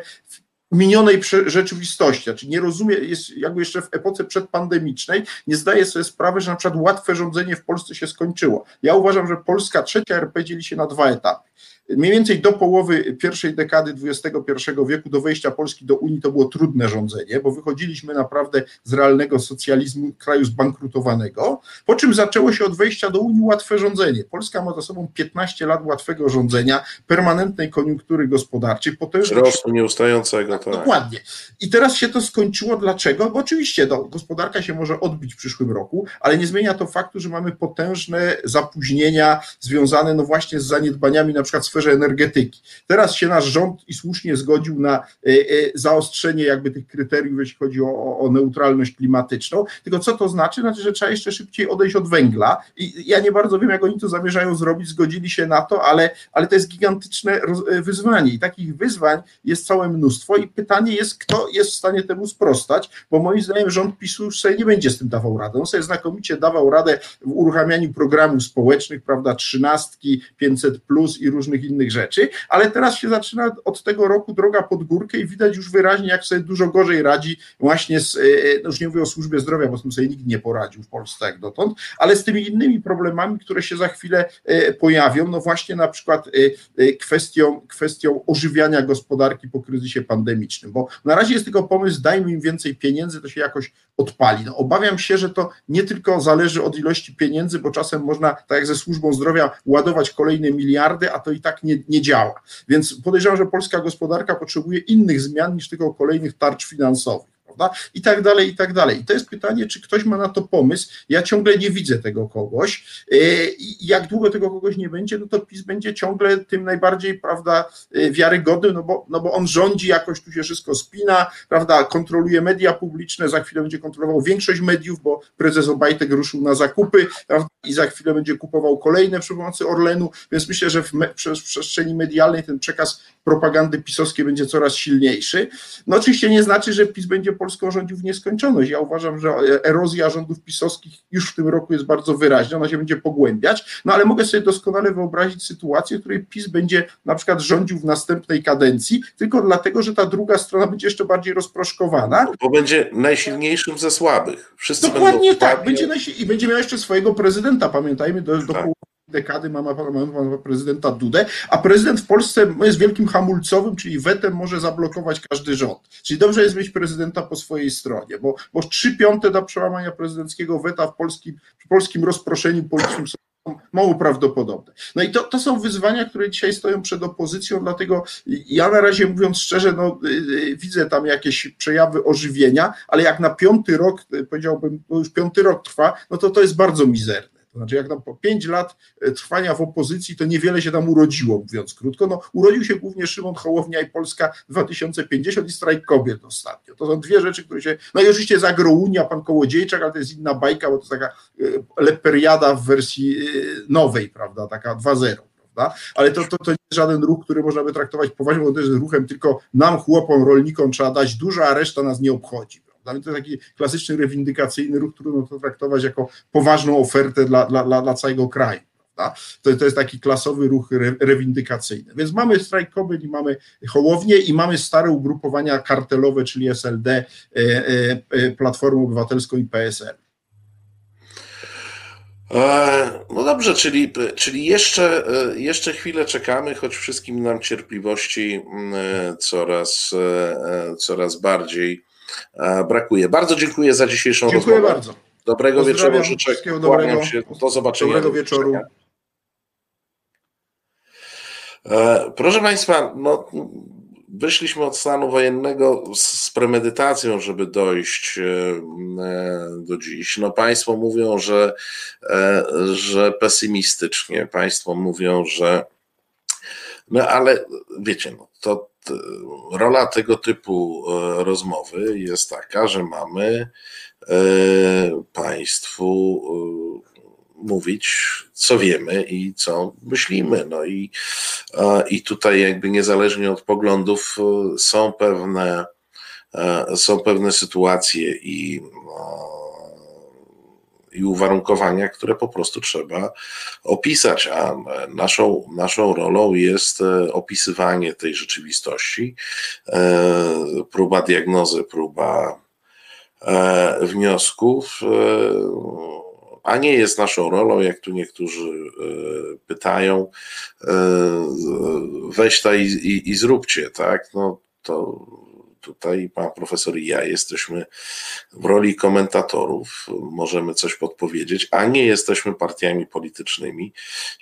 minionej rzeczywistości, znaczy nie rozumie, jest jakby jeszcze w epoce przedpandemicznej, nie zdaje sobie sprawy, że na przykład łatwe rządzenie w Polsce się skończyło. Ja uważam, że Polska trzecia RP dzieli się na dwa etapy. Mniej więcej do połowy pierwszej dekady XXI wieku, do wejścia Polski do Unii, to było trudne rządzenie, bo wychodziliśmy naprawdę z realnego socjalizmu, kraju zbankrutowanego, po czym zaczęło się od wejścia do Unii łatwe rządzenie. Polska ma za sobą 15 lat łatwego rządzenia, permanentnej koniunktury gospodarczej, potężnego. Nieustającego, tak. Dokładnie. I teraz się to skończyło. Dlaczego? Bo oczywiście no, gospodarka się może odbić w przyszłym roku, ale nie zmienia to faktu, że mamy potężne zapóźnienia związane no właśnie z zaniedbaniami na przykład sferze energetyki. Teraz się nasz rząd i słusznie zgodził na e, e, zaostrzenie jakby tych kryteriów, jeśli chodzi o, o neutralność klimatyczną. Tylko co to znaczy? Znaczy, że trzeba jeszcze szybciej odejść od węgla i ja nie bardzo wiem, jak oni to zamierzają zrobić, zgodzili się na to, ale, ale to jest gigantyczne e, wyzwanie i takich wyzwań jest całe mnóstwo i pytanie jest, kto jest w stanie temu sprostać, bo moim zdaniem rząd PiSu sobie nie będzie z tym dawał radę. On sobie znakomicie dawał radę w uruchamianiu programów społecznych, prawda, trzynastki, 500 plus i różnych różnych innych rzeczy, ale teraz się zaczyna od tego roku droga pod górkę i widać już wyraźnie, jak sobie dużo gorzej radzi właśnie z, e, no już nie mówię o służbie zdrowia, bo z tym sobie nikt nie poradził w Polsce jak dotąd, ale z tymi innymi problemami, które się za chwilę e, pojawią, no właśnie na przykład e, kwestią, kwestią ożywiania gospodarki po kryzysie pandemicznym, bo na razie jest tylko pomysł, dajmy im więcej pieniędzy, to się jakoś odpali. No, obawiam się, że to nie tylko zależy od ilości pieniędzy, bo czasem można, tak jak ze służbą zdrowia, ładować kolejne miliardy, a to i tak nie, nie działa. Więc podejrzewam, że polska gospodarka potrzebuje innych zmian niż tylko kolejnych tarcz finansowych prawda? I tak dalej, i tak dalej. I to jest pytanie, czy ktoś ma na to pomysł. Ja ciągle nie widzę tego kogoś. E, I jak długo tego kogoś nie będzie, no to PiS będzie ciągle tym najbardziej, prawda, e, wiarygodny, no bo, no bo on rządzi, jakoś tu się wszystko spina, prawda, kontroluje media publiczne, za chwilę będzie kontrolował większość mediów, bo prezes Obajtek ruszył na zakupy prawda, i za chwilę będzie kupował kolejne przy pomocy Orlenu, więc myślę, że w, me, w przestrzeni medialnej ten przekaz propagandy pisowskiej będzie coraz silniejszy. No oczywiście nie znaczy, że PiS będzie Polską rządził w nieskończoność. Ja uważam, że erozja rządów pisowskich już w tym roku jest bardzo wyraźna, ona się będzie pogłębiać, no ale mogę sobie doskonale wyobrazić sytuację, w której PiS będzie na przykład rządził w następnej kadencji, tylko dlatego, że ta druga strona będzie jeszcze bardziej rozproszkowana. Bo będzie najsilniejszym ze słabych. Wszyscy Dokładnie tak, będzie i będzie miał jeszcze swojego prezydenta, pamiętajmy, do, do tak dekady mamy, prezydenta Dudę, a prezydent w Polsce jest wielkim hamulcowym, czyli wetem może zablokować każdy rząd. Czyli dobrze jest mieć prezydenta po swojej stronie, bo, bo 3 piąte do przełamania prezydenckiego weta w polskim, w polskim rozproszeniu politycznym są mało prawdopodobne. No i to, to są wyzwania, które dzisiaj stoją przed opozycją, dlatego ja na razie mówiąc szczerze, no, y, y, widzę tam jakieś przejawy ożywienia, ale jak na piąty rok, y, powiedziałbym, no już piąty rok trwa, no to to jest bardzo mizerne. To znaczy, jak tam po pięć lat e, trwania w opozycji, to niewiele się tam urodziło, mówiąc krótko. No, urodził się głównie Szymon Hołownia i Polska 2050 i strajk kobiet ostatnio. To są dwie rzeczy, które się. No i oczywiście jest agrounia, pan Kołodziejczak, ale to jest inna bajka, bo to jest taka e, leperiada w wersji e, nowej, prawda, taka 2.0. Prawda? Ale to, to, to nie jest żaden ruch, który można by traktować poważnie, bo to jest ruchem tylko nam, chłopom, rolnikom trzeba dać dużo, a reszta nas nie obchodzi. Dla mnie to taki klasyczny rewindykacyjny ruch, trudno to traktować jako poważną ofertę dla, dla, dla, całego kraju. To, to jest taki klasowy ruch re, rewindykacyjny. Więc mamy strajk kobiet i mamy Hołownię i mamy stare ugrupowania kartelowe, czyli SLD, e, e, e, Platformę Obywatelską i PSL. No dobrze, czyli, czyli jeszcze, jeszcze chwilę czekamy, choć wszystkim nam cierpliwości mm, coraz, coraz bardziej E, brakuje. Bardzo dziękuję za dzisiejszą dziękuję rozmowę. Dziękuję bardzo. Dobrego wieczoru życzę. Dobrego, się. Do zobaczenia. Dobrego wieczoru. E, proszę Państwa, no, wyszliśmy od stanu wojennego z premedytacją, żeby dojść e, do dziś. No, państwo mówią, że, że pesymistycznie, państwo mówią, że no ale wiecie, no, to, rola tego typu e, rozmowy jest taka, że mamy e, Państwu e, mówić, co wiemy i co myślimy. No i, i tutaj jakby niezależnie od poglądów są pewne, są pewne sytuacje i no, i uwarunkowania, które po prostu trzeba opisać, a naszą, naszą rolą jest e, opisywanie tej rzeczywistości, e, próba diagnozy, próba e, wniosków, a nie jest naszą rolą, jak tu niektórzy pytają, weź ta i, i, i zróbcie, tak? No to tutaj pan profesor i ja jesteśmy w roli komentatorów, możemy coś podpowiedzieć, a nie jesteśmy partiami politycznymi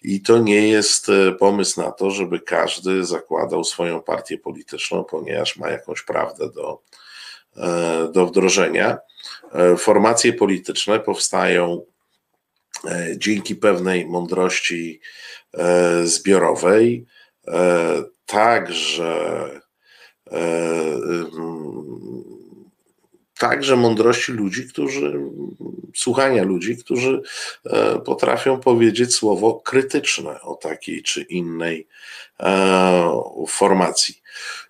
i to nie jest e, pomysł na to, żeby każdy zakładał swoją partię polityczną, ponieważ ma jakąś prawdę do, e, do wdrożenia. E, formacje polityczne powstają dzięki pewnej mądrości zbiorowej, także także mądrości ludzi, którzy, słuchania ludzi, którzy e, potrafią powiedzieć słowo krytyczne o takiej czy innej e, formacji.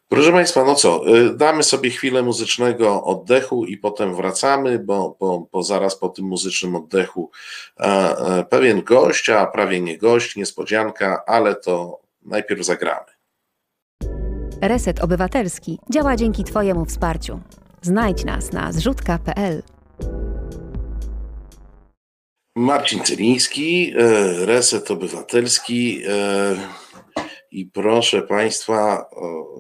Proszę Państwa, no co, damy sobie chwilę muzycznego oddechu i potem wracamy, bo, bo, bo zaraz po tym muzycznym oddechu pewien gość, a prawie nie gość, niespodzianka, ale to najpierw zagramy. Reset Obywatelski działa dzięki Twojemu wsparciu. Znajdź nas na zrzutka.pl. Marcin Celiński, e, Reset Obywatelski. E, I proszę Państwa,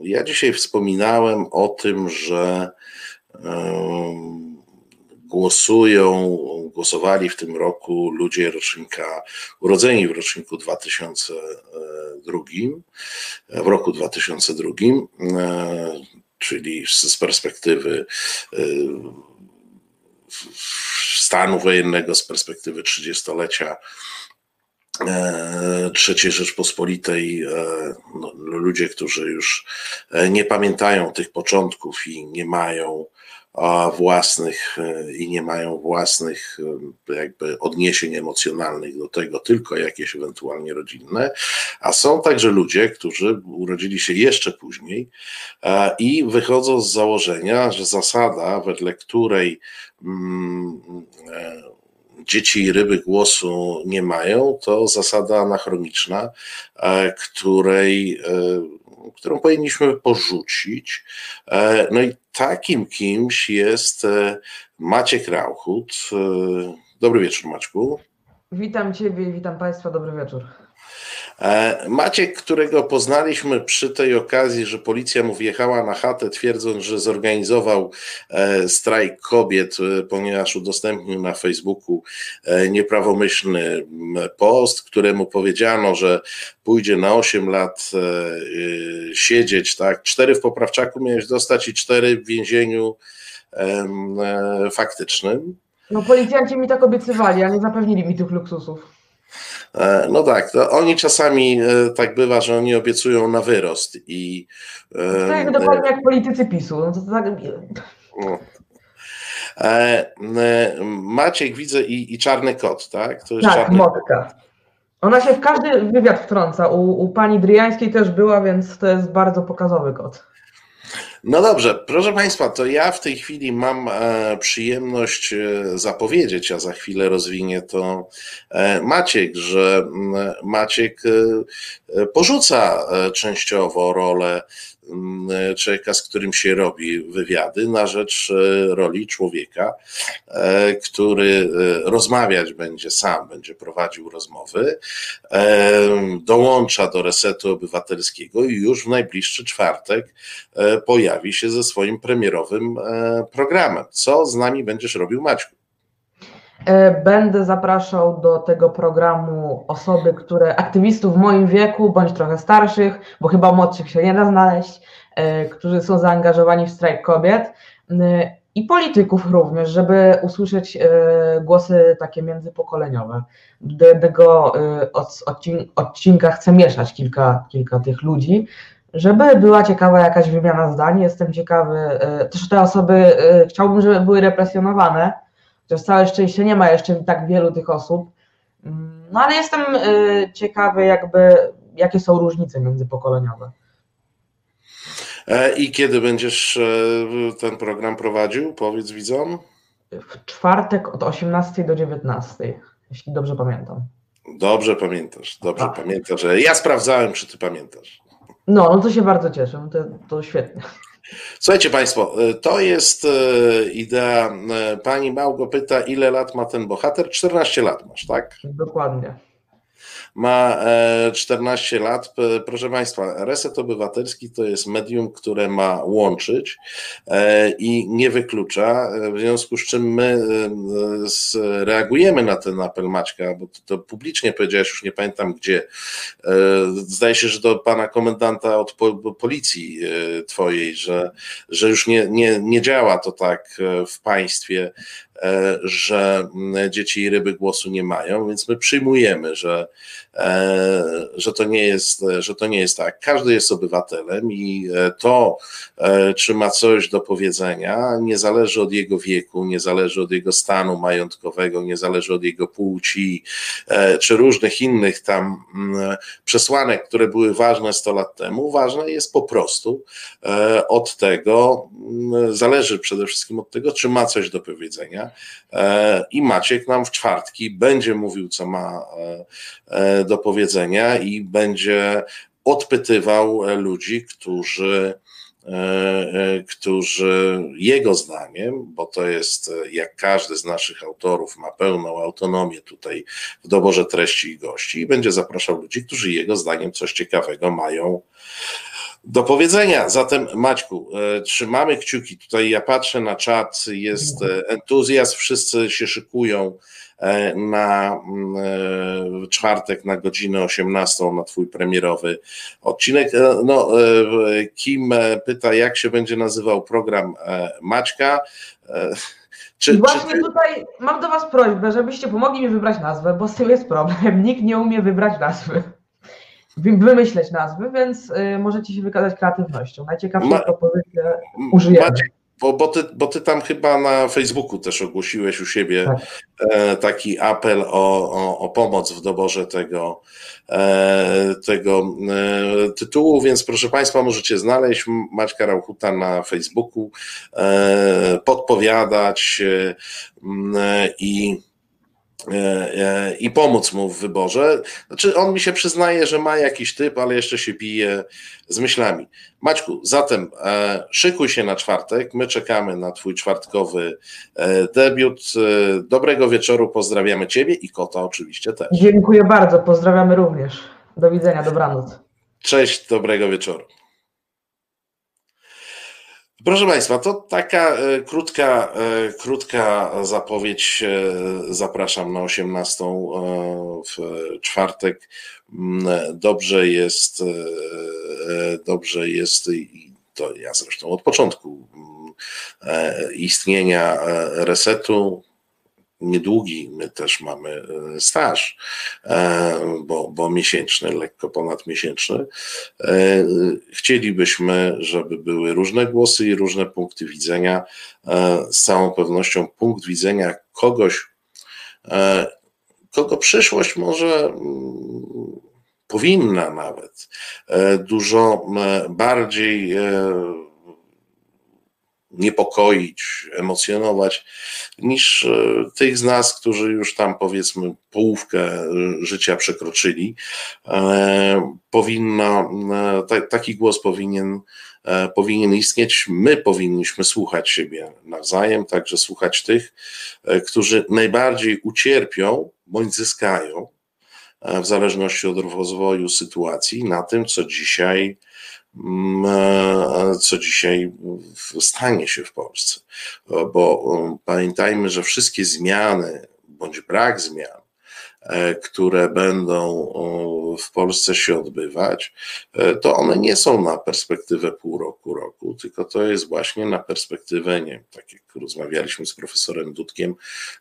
ja dzisiaj wspominałem o tym, że głosują, głosowali w tym roku ludzie rocznika, urodzeni w roczniku 2002, w roku 2002, e, czyli z perspektywy e, stanu wojennego, z perspektywy 30-lecia e, III Rzeczpospolitej, no, ludzie, którzy już nie pamiętają tych początków i nie mają własnych i nie mają własnych jakby odniesień emocjonalnych do tego, tylko jakieś ewentualnie rodzinne, a są także ludzie, którzy urodzili się jeszcze później i wychodzą z założenia, że zasada, wedle której mm, e, dzieci i ryby głosu nie mają, to zasada anachroniczna, e, której, e, którą powinniśmy porzucić. E, no i takim kimś jest Maciek Rauchut. Dobry wieczór, Maćku. Witam Ciebie, witam Państwa, dobry wieczór. E, Maciek, którego poznaliśmy przy tej okazji, że policja mu wjechała na chatę, twierdząc, że zorganizował e, strajk kobiet, e, ponieważ udostępnił na Facebooku nieprawomyślny post, któremu powiedziano, że pójdzie na 8 lat siedzieć, tak? Cztery w poprawczaku miałeś dostać i cztery w więzieniu faktycznym. No policjanci mi tak obiecywali, a nie zapewnili mi tych luksusów. E, no tak, to oni czasami e, tak bywa, że oni obiecują na wyrost i. E, tak, dokładnie jak politycy PiSu. No to tak... No. Maciek widzę i, i czarny kot, tak? To jest tak, czarny motka. Ona się w każdy wywiad wtrąca. U, u pani Dryjańskiej też była, więc to jest bardzo pokazowy kot. No dobrze, proszę Państwa, to ja w tej chwili mam e, przyjemność e, zapowiedzieć, a za chwilę rozwinie to e, Maciek, że Maciek porzuca częściowo rolę Mm, człowieka, z którym się robi wywiady, na rzecz e, roli człowieka, e, który e, rozmawiać będzie sam, będzie prowadził rozmowy, dołącza do resetu obywatelskiego i już w najbliższy czwartek pojawi się ze swoim premierowym programem. Co z nami będziesz robił, Maćku? Będę zapraszał do tego programu osoby, które aktywistów w moim wieku, bądź trochę starszych, bo chyba młodszych się nie da znaleźć, e, którzy są zaangażowani w strajk kobiet i polityków również, żeby usłyszeć e, głosy takie międzypokoleniowe. Do e, odcinka chcę mieszać kilka, kilka tych ludzi, żeby była ciekawa jakaś wymiana zdań. Jestem ciekawy, też te osoby chciałbym, żeby były represjonowane, Chociaż całe szczęście nie ma jeszcze tak wielu tych osób. Mm, no ale jestem y, ciekawy, jakby, jakie są różnice międzypokoleniowe. E, I kiedy będziesz e, ten program prowadził? Powiedz widzom. W czwartek od 18 do 19, jeśli dobrze pamiętam. Dobrze pamiętasz, dobrze tak. pamiętasz. Ja sprawdzałem, czy ty pamiętasz. No, no to się bardzo cieszę, to, to świetnie. Słuchajcie Państwo, e, to jest e, idea. E, pani Małgo pyta, ile lat ma ten bohater? 14 lat masz, tak? Dokładnie ma 14 e, lat. Proszę Państwa, Reset Obywatelski to jest medium, które ma łączyć e, i nie wyklucza, w związku z czym my e, reagujemy na ten apel Maćka, bo to, publicznie powiedziałeś, już nie pamiętam gdzie, zdaje się, że do pana komendanta od policji twojej, że, że już nie, nie, nie działa to tak w państwie, że mm, dzieci i ryby głosu nie mają, więc my przyjmujemy, że, e, że, to nie jest, że to nie jest tak. Każdy jest obywatelem i e, to, czy ma coś do powiedzenia, nie zależy od jego wieku, nie zależy od jego stanu majątkowego, nie zależy od jego płci, czy różnych innych tam mm, przesłanek, które były ważne 100 lat temu. Ważne jest po prostu od tego, mm, zależy przede wszystkim od tego, czy ma coś do powiedzenia E, I Maciek nam w czwartki będzie mówił, co ma e, e, do powiedzenia i będzie odpytywał ludzi, którzy którzy jego zdaniem, bo to jest jak każdy z naszych autorów ma pełną autonomię tutaj w doborze treści i gości i będzie zapraszał ludzi, którzy jego zdaniem coś ciekawego mają do powiedzenia. Zatem Maćku, e, trzymamy kciuki. Tutaj ja patrzę na czat, jest e, entuzjazm, wszyscy się szykują e, na mm, czwartek na godzinę 18 na twój premierowy odcinek. No, Kim pyta, jak się będzie nazywał program Maćka? Czy, Właśnie czy... tutaj mam do Was prośbę, żebyście pomogli mi wybrać nazwę, bo z tym jest problem. Nikt nie umie wybrać nazwy wymyśleć nazwy, więc y, możecie się wykazać kreatywnością. Najciekawsze Ma... propozycje użyjemy. Maciek, bo, bo, ty, bo ty tam chyba na Facebooku też ogłosiłeś u siebie tak. taki apel o, o, o, pomoc w doborze tego, tego tytułu, więc proszę Państwa, możecie znaleźć Maćka Rauchuta na Facebooku, podpowiadać i E, e, i pomóc mu w wyborze. Znaczy, on mi się przyznaje, że ma jakiś typ, ale jeszcze się bije z myślami. Maćku, zatem e, szykuj się na czwartek. My czekamy na Twój czwartkowy debiut. Dobrego wieczoru, pozdrawiamy Ciebie i kota oczywiście też. Dziękuję bardzo, pozdrawiamy również. Do widzenia, dobranoc. Cześć, dobrego wieczoru. Proszę Państwa, to taka e, krótka, e, krótka zapowiedź. E, zapraszam na 18 w czwartek. Mm, dobrze jest, dobrze jest i to ja zresztą od początku mm, istnienia resetu niedługi, my też mamy e, staż, e, bo, bo miesięczny, lekko ponadmiesięczny. E, chcielibyśmy, żeby były różne głosy i różne punkty widzenia. Z całą pewnością punkt widzenia kogoś, kogo przyszłość może mm, powinna nawet dużo bardziej niepokoić, emocjonować, niż e, tych z nas, którzy już tam powiedzmy połówkę e, życia przekroczyli. E, powinno, taki głos powinien, powinien istnieć. My powinniśmy słuchać siebie nawzajem, także słuchać tych, którzy najbardziej ucierpią bądź zyskają w zależności od rozwoju sytuacji na tym, co dzisiaj co dzisiaj stanie się w Polsce. Bo um, pamiętajmy, że wszystkie zmiany bądź brak zmian, e, które będą w Polsce się odbywać, e, to one nie są na perspektywę pół roku, roku, tylko to jest właśnie na perspektywę, nie tak jak rozmawialiśmy z profesorem Dudkiem,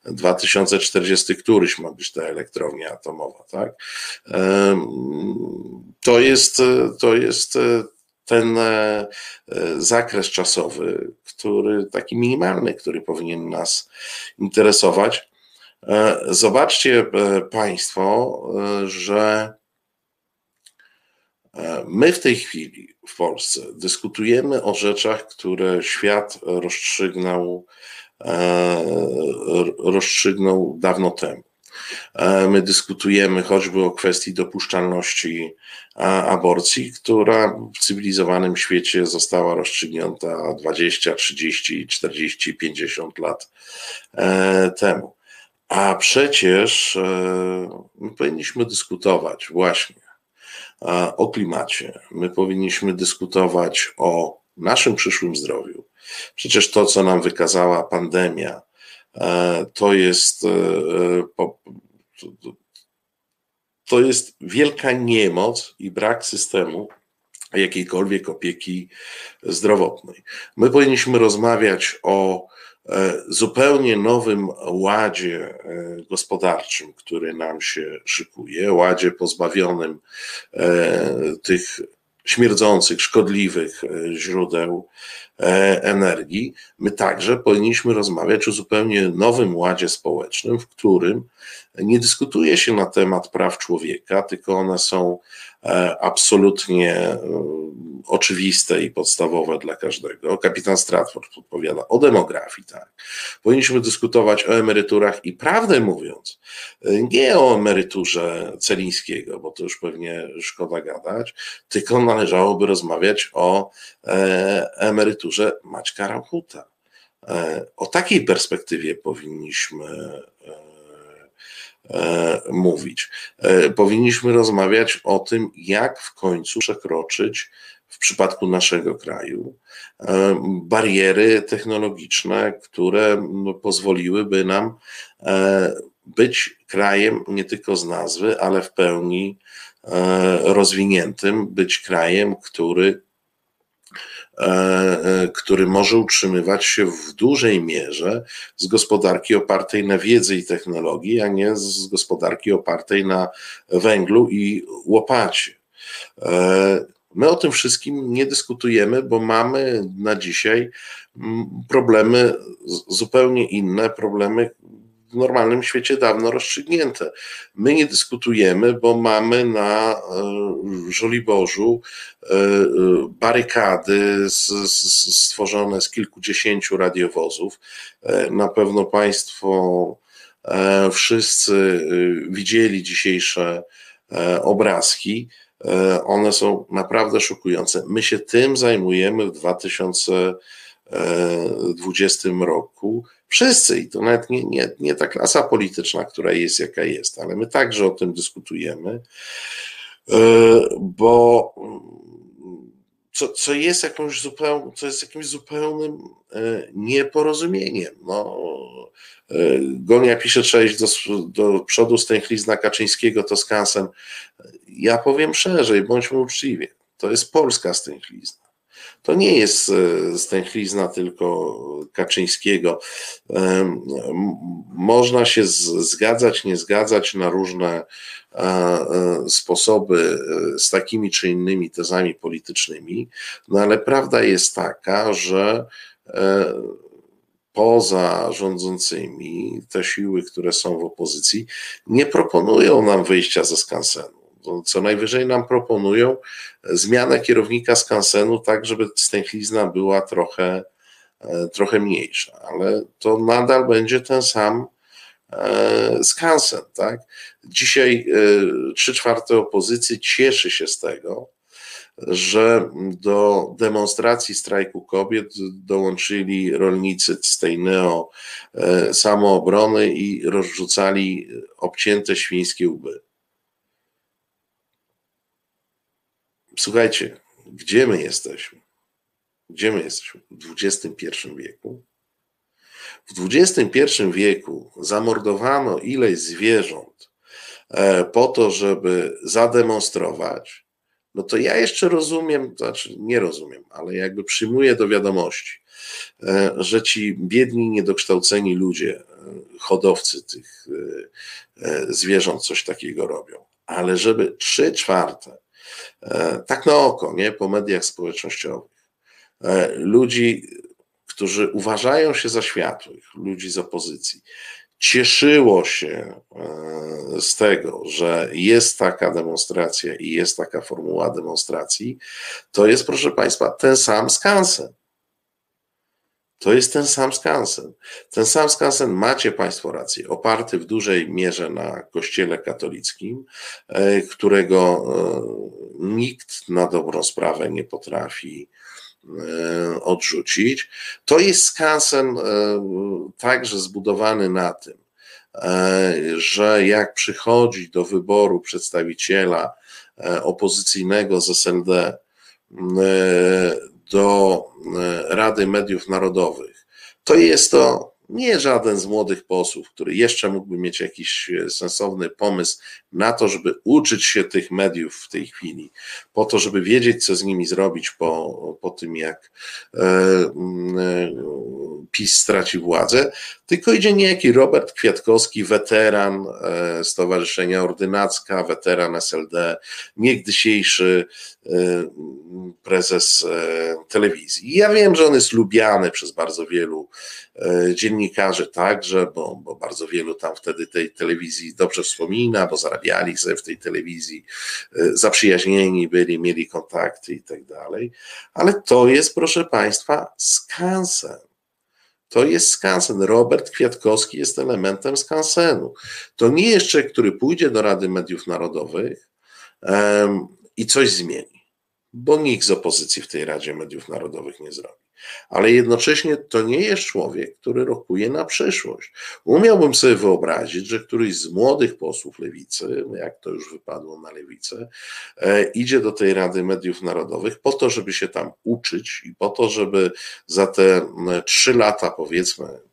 2040 któryś ma być ta elektrownia atomowa, tak? To jest, to jest ten e, e, zakres czasowy, który taki minimalny, który powinien nas interesować. E, zobaczcie Państwo, że my w tej chwili w Polsce dyskutujemy o rzeczach, które świat rozstrzygnął, rozstrzygnął dawno temu. My dyskutujemy choćby o kwestii dopuszczalności aborcji, która w cywilizowanym świecie została rozstrzygnięta 20, 30, 40, 50 lat e, temu. A przecież e, my powinniśmy dyskutować właśnie o klimacie, my powinniśmy dyskutować o naszym przyszłym zdrowiu. Przecież to, co nam wykazała pandemia, e, to jest to jest wielka niemoc i brak systemu jakiejkolwiek opieki zdrowotnej. My powinniśmy rozmawiać o e, zupełnie nowym ładzie e, gospodarczym, który nam się szykuje, ładzie pozbawionym e, tych śmierdzących, szkodliwych źródeł energii. My także powinniśmy rozmawiać o zupełnie nowym ładzie społecznym, w którym nie dyskutuje się na temat praw człowieka, tylko one są e, absolutnie e, oczywiste i podstawowe dla każdego. Kapitan Stratford podpowiada o demografii, tak. Powinniśmy dyskutować o emeryturach i prawdę mówiąc, e, nie o emeryturze Celińskiego, bo to już pewnie szkoda gadać, tylko należałoby rozmawiać o emeryturze Maćka Rauchuta. O takiej perspektywie powinniśmy E, mówić. E, powinniśmy rozmawiać o tym, jak w końcu przekroczyć w przypadku naszego kraju e, bariery technologiczne, które pozwoliłyby nam być krajem nie tylko z nazwy, ale w pełni rozwiniętym, być krajem, który E, e, który może utrzymywać się w dużej mierze z gospodarki opartej na wiedzy i technologii, a nie z gospodarki opartej na węglu i łopacie. E, My o tym wszystkim nie dyskutujemy, bo mamy na dzisiaj problemy zupełnie inne, problemy w normalnym świecie dawno rozstrzygnięte. My nie dyskutujemy, bo mamy na e, Żoliborzu e, e, barykady stworzone z kilkudziesięciu radiowozów. Na pewno Państwo wszyscy widzieli dzisiejsze obrazki. One są naprawdę szokujące. My się tym zajmujemy w 2020 roku Wszyscy, i to nawet nie, nie, nie ta klasa polityczna, która jest jaka jest, ale my także o tym dyskutujemy, e, bo co, co jest jakąś co jest jakimś zupełnym e, nieporozumieniem. No, e, Gonia pisze, trzeba iść do, do przodu stęchlizna Kaczyńskiego, to skansem. Ja powiem szerzej, bądźmy uczciwi, to jest polska stęchlizna. To nie jest e, stęchlizna tylko Kaczyńskiego. E, można się zgadzać, nie zgadzać na różne e, sposoby z takimi czy innymi tezami politycznymi, no ale prawda jest taka, że poza rządzącymi te siły, które są w opozycji, nie proponują nam wyjścia ze skansenu co najwyżej nam proponują zmianę kierownika skansenu, tak żeby stęchlizna była trochę, e, trochę mniejsza, ale to nadal będzie ten sam e, skansen. Tak? Dzisiaj e, trzy czwarte opozycji cieszy się z tego, że do demonstracji strajku kobiet dołączyli rolnicy z tej neo samoobrony i rozrzucali obcięte świńskie łby. Słuchajcie, gdzie my jesteśmy? Gdzie my jesteśmy? W XXI wieku. W XXI wieku zamordowano ileś zwierząt e, po to, żeby zademonstrować, no to ja jeszcze rozumiem, znaczy nie rozumiem, ale jakby przyjmuję do wiadomości, e, że ci biedni, niedokształceni ludzie, e, hodowcy tych zwierząt coś takiego robią. Ale żeby trzy czwarte tak na oko, nie, po mediach społecznościowych, e, ludzi, którzy uważają się za światłych, ludzi z opozycji, cieszyło się e, z tego, że jest taka demonstracja i jest taka formuła demonstracji, to jest, proszę Państwa, ten sam skansen. To jest ten sam skansen. Ten sam skansen, macie Państwo rację, oparty w dużej mierze na Kościele katolickim, e, którego e, nikt na dobrą sprawę nie potrafi e, odrzucić. To jest skansen także zbudowany na tym, że jak przychodzi do wyboru przedstawiciela opozycyjnego z SLD do e, Rady Mediów Narodowych, to jest to nie żaden z młodych posłów, który jeszcze mógłby mieć jakiś e, sensowny pomysł na to, żeby uczyć się tych mediów w tej chwili, po to, żeby wiedzieć, co z nimi zrobić po, po tym, jak e, PiS straci władzę, tylko idzie niejaki Robert Kwiatkowski, weteran Stowarzyszenia Ordynacka, weteran SLD, niegdysiejszy prezes telewizji. Ja wiem, że on jest lubiany przez bardzo wielu dziennikarzy także, bo, bo bardzo wielu tam wtedy tej telewizji dobrze wspomina, bo zarabiali sobie w tej telewizji, zaprzyjaźnieni byli, mieli kontakty i tak dalej. Ale to jest, proszę Państwa, skansen. To jest skansen. Robert Kwiatkowski jest elementem skansenu. To nie jest człowiek, który pójdzie do Rady Mediów Narodowych i coś zmieni, bo nikt z opozycji w tej Radzie Mediów Narodowych nie zrobi ale jednocześnie to nie jest człowiek, który rokuje na przyszłość. Umiałbym sobie wyobrazić, że któryś z młodych posłów lewicy, jak to już wypadło na lewicę, e, idzie do tej Rady Mediów Narodowych po to, żeby się tam uczyć i po to, żeby za te trzy lata, powiedzmy,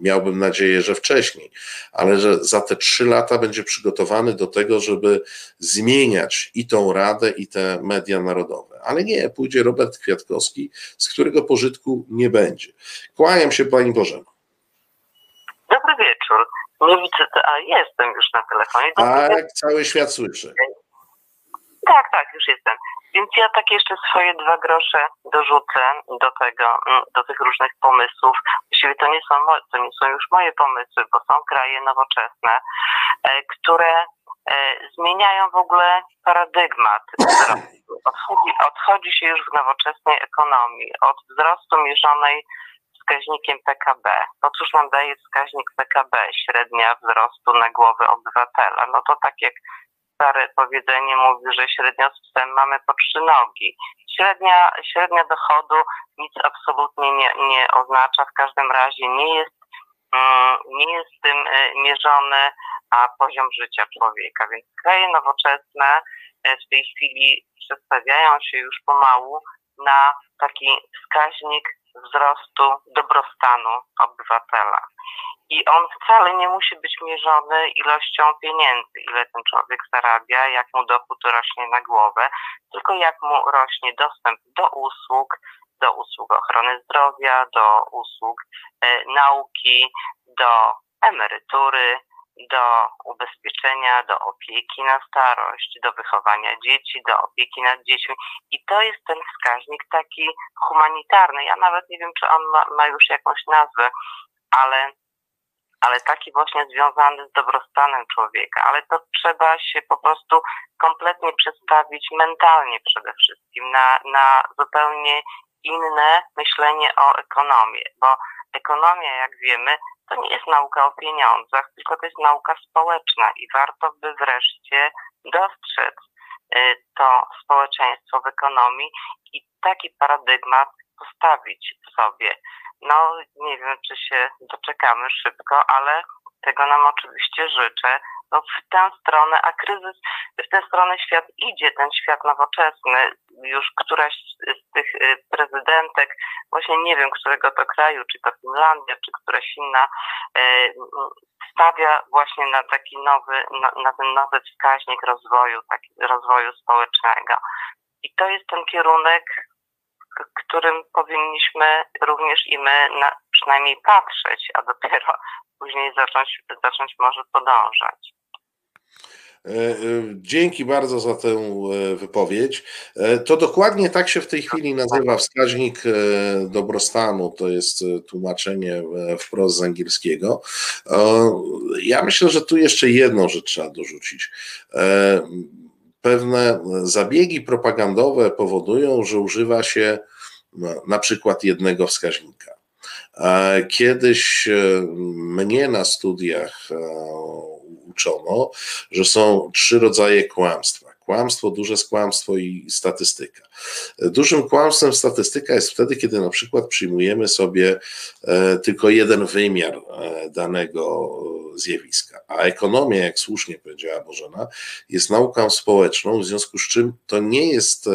miałbym nadzieję, że wcześniej, ale że za te trzy lata będzie przygotowany do tego, żeby zmieniać i tą Radę, i te media narodowe. Ale nie, pójdzie Robert Kwiatkowski, z którego pożytku nie będzie. Kłaniam się Pani Bożeno. Dobry wieczór. Nie widzę, a jestem już na telefonie. Dobry tak, wieczór. cały świat słyszy. Tak, tak, już jestem. Więc ja takie jeszcze swoje dwa grosze dorzucę do tego, mm, do tych różnych pomysłów. Właściwie to nie są, to nie są już moje pomysły, bo są kraje nowoczesne, e, które e, zmieniają w ogóle paradygmat Odchodzi, odchodzi się już w nowoczesnej ekonomii od wzrostu mierzonej wskaźnikiem PKB. To cóż nam daje wskaźnik PKB, średnia wzrostu na głowę obywatela? No to tak jak stare powiedzenie mówi, że średnio z psem mamy po trzy nogi. Średnia, średnia dochodu nic absolutnie nie, nie oznacza, w każdym razie nie jest, mm, nie jest tym e, mierzony a poziom życia człowieka. Więc kraje nowoczesne e, w tej chwili przestawiają się już pomału na taki wskaźnik wzrostu dobrostanu obywatela. I on wcale nie musi być mierzony ilością pieniędzy, ile ten człowiek zarabia, jak mu dochód rośnie na głowę, tylko jak mu rośnie dostęp do usług, do usług ochrony zdrowia, do usług e, nauki, do emerytury, do ubezpieczenia, do opieki na starość, do wychowania dzieci, do opieki nad dziećmi. I to jest ten wskaźnik taki humanitarny. Ja nawet nie wiem, czy on ma, ma już jakąś nazwę, ale ale taki właśnie związany z dobrostanem człowieka, ale to trzeba się po prostu kompletnie przestawić mentalnie przede wszystkim na, na zupełnie inne myślenie o ekonomii, bo ekonomia, jak wiemy, to nie jest nauka o pieniądzach, tylko to jest nauka społeczna i warto by wreszcie dostrzec y, to społeczeństwo w ekonomii i taki paradygmat postawić sobie. No, nie wiem, czy się doczekamy szybko, ale tego nam oczywiście życzę. No, w tę stronę, a kryzys, w tę stronę świat idzie, ten świat nowoczesny. Już któraś z tych y, prezydentek, właśnie nie wiem, którego to kraju, czy to Finlandia, czy któraś inna, y, stawia właśnie na taki nowy, na, na ten nowy wskaźnik rozwoju, taki rozwoju społecznego. I to jest ten kierunek, którym powinniśmy również i my na, przynajmniej patrzeć, a dopiero później zacząć, zacząć może podążać. E, e, dzięki bardzo za tę e, wypowiedź. To dokładnie tak się w tej chwili nazywa wskaźnik dobrostanu. To jest tłumaczenie wprost z angielskiego. Ja myślę, że tu jeszcze jedną rzecz trzeba dorzucić pewne zabiegi propagandowe powodują, że używa się na przykład jednego wskaźnika. Kiedyś mnie na studiach że są trzy rodzaje kłamstwa. Kłamstwo, duże kłamstwo i statystyka. Dużym kłamstwem statystyka jest wtedy, kiedy na przykład przyjmujemy sobie e, tylko jeden wymiar danego zjawiska. A ekonomia, jak słusznie powiedziała Bożena, jest nauką społeczną, w związku z czym to nie jest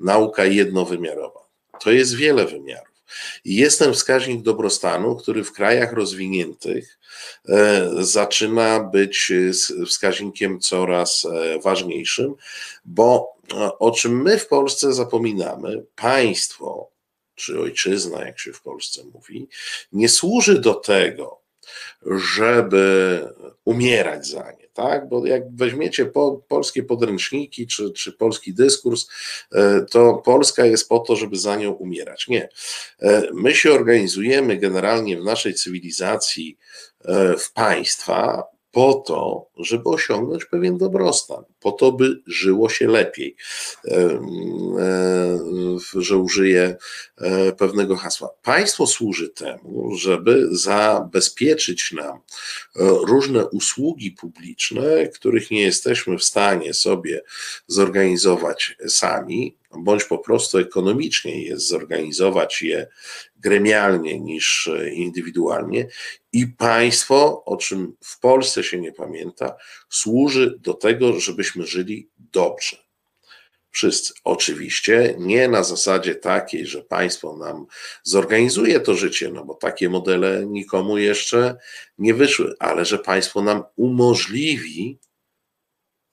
nauka jednowymiarowa. To jest wiele wymiarów. Jest ten wskaźnik dobrostanu, który w krajach rozwiniętych e, zaczyna być wskaźnikiem coraz e, ważniejszym, bo e, o czym my w Polsce zapominamy, państwo, czy ojczyzna, jak się w Polsce mówi, nie służy do tego, żeby umierać za nie tak? Bo jak weźmiecie po, polskie podręczniki czy, czy polski dyskurs, e, to Polska jest po to, żeby za nią umierać. Nie. E, my się organizujemy generalnie w naszej cywilizacji e, w państwa po to, żeby osiągnąć pewien dobrostan, po to, by żyło się lepiej, że użyję pewnego hasła. Państwo służy temu, żeby zabezpieczyć nam różne usługi publiczne, których nie jesteśmy w stanie sobie zorganizować sami, bądź po prostu ekonomicznie jest zorganizować je gremialnie niż indywidualnie i państwo, o czym w Polsce się nie pamięta, służy do tego, żebyśmy żyli dobrze. Wszyscy. Oczywiście nie na zasadzie takiej, że państwo nam zorganizuje to życie, no bo takie modele nikomu jeszcze nie wyszły, ale że państwo nam umożliwi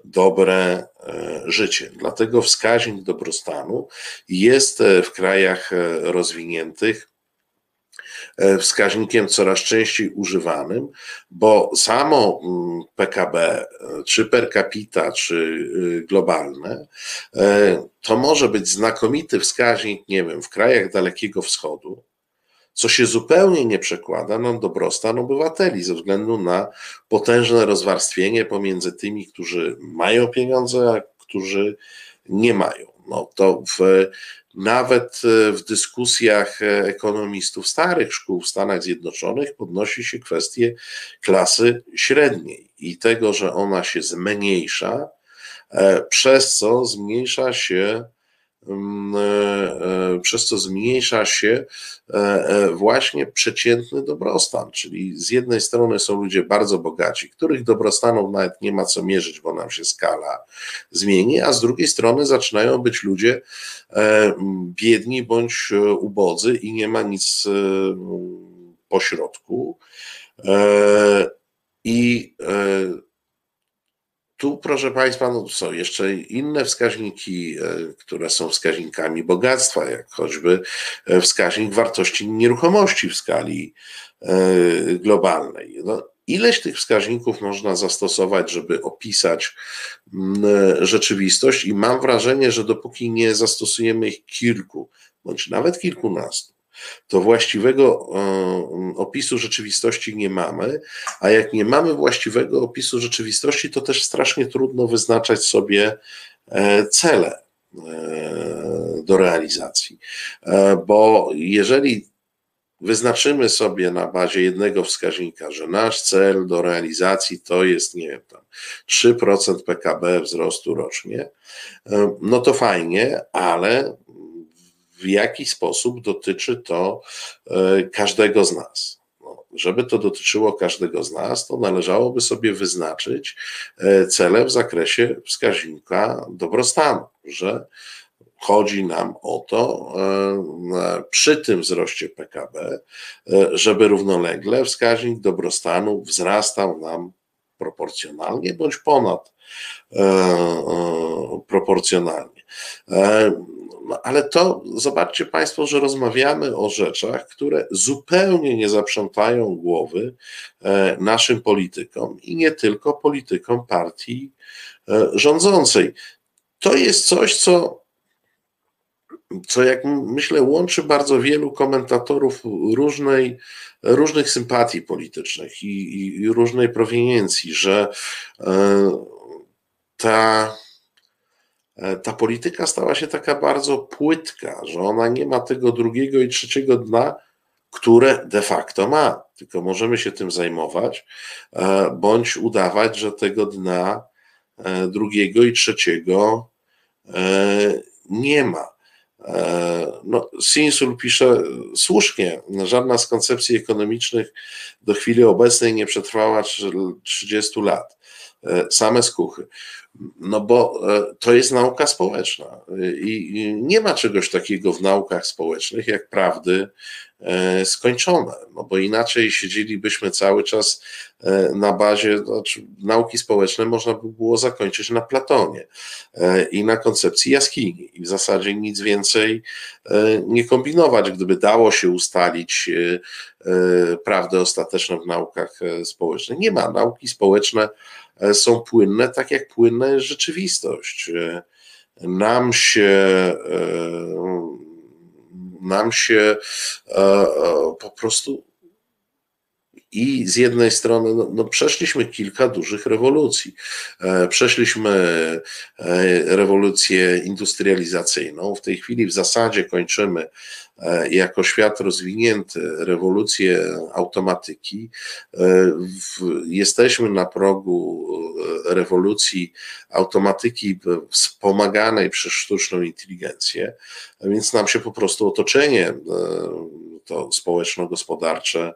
dobre e, życie. Dlatego wskaźnik dobrostanu jest e, w krajach e, rozwiniętych wskaźnikiem coraz częściej używanym, bo samo mm, PKB, czy per capita, czy globalne, to może być znakomity wskaźnik, nie wiem, w krajach Dalekiego Wschodu, co się zupełnie nie przekłada na dobrostan obywateli ze względu na potężne rozwarstwienie pomiędzy tymi, którzy mają pieniądze, a którzy nie mają. No to w, nawet w dyskusjach ekonomistów starych szkół w Stanach Zjednoczonych podnosi się kwestię klasy średniej i tego, że ona się zmniejsza, e, przez co zmniejsza się e, e, przez co zmniejsza się e, właśnie przeciętny dobrostan, czyli z jednej strony są ludzie bardzo bogaci, których dobrostanów nawet nie ma co mierzyć, bo nam się skala zmieni, a z drugiej strony zaczynają być ludzie biedni bądź ubodzy i nie ma nic pośrodku. I tu, proszę Państwa, no są jeszcze inne wskaźniki, e, które są wskaźnikami bogactwa, jak choćby e, wskaźnik wartości nieruchomości w skali e, globalnej. No, ileś tych wskaźników można zastosować, żeby opisać mm, rzeczywistość, i mam wrażenie, że dopóki nie zastosujemy ich kilku, bądź nawet kilkunastu, to właściwego e, opisu rzeczywistości nie mamy, a jak nie mamy właściwego opisu rzeczywistości, to też strasznie trudno wyznaczać sobie e, cele e, do realizacji. Bo jeżeli wyznaczymy sobie na bazie jednego wskaźnika, że nasz cel do realizacji to jest, nie wiem, tam 3% PKB wzrostu rocznie, no to fajnie, ale w jaki sposób dotyczy to e, każdego z nas. No, żeby to dotyczyło każdego z nas, to należałoby sobie wyznaczyć e, cele w zakresie wskaźnika dobrostanu, że chodzi nam o to e, przy tym wzroście PKB, żeby równolegle wskaźnik dobrostanu wzrastał nam proporcjonalnie bądź ponad proporcjonalnie. No, ale to zobaczcie Państwo, że rozmawiamy o rzeczach, które zupełnie nie zaprzątają głowy e, naszym politykom i nie tylko politykom partii e, rządzącej. To jest coś, co, co jak myślę, łączy bardzo wielu komentatorów różnej, różnych sympatii politycznych i, i różnej proweniencji, że e, ta ta polityka stała się taka bardzo płytka, że ona nie ma tego drugiego i trzeciego dna, które de facto ma. Tylko możemy się tym zajmować, e, bądź udawać, że tego dna e, drugiego i trzeciego nie ma. No, Sinsul pisze słusznie, żadna z koncepcji ekonomicznych do chwili obecnej nie przetrwała 30 lat. Same skuchy. No bo e, to jest nauka społeczna i nie ma czegoś takiego w naukach społecznych jak prawdy e, skończone, no bo inaczej siedzielibyśmy cały czas e, na bazie, znaczy nauki społeczne można by było zakończyć na Platonie i na koncepcji jaskini i w zasadzie nic więcej nie kombinować, gdyby dało się ustalić prawdę ostateczną w naukach społecznych. Nie ma nauki społeczne E, są płynne, tak jak płynna jest rzeczywistość. E, nam się e, nam się po prostu i z jednej strony no, no, przeszliśmy kilka dużych rewolucji. Przeszliśmy rewolucję industrializacyjną. W tej chwili w zasadzie kończymy E, jako świat rozwinięty, rewolucję automatyki, e, jesteśmy na progu e, rewolucji automatyki wspomaganej przez sztuczną inteligencję, więc nam się po prostu otoczenie to społeczno-gospodarcze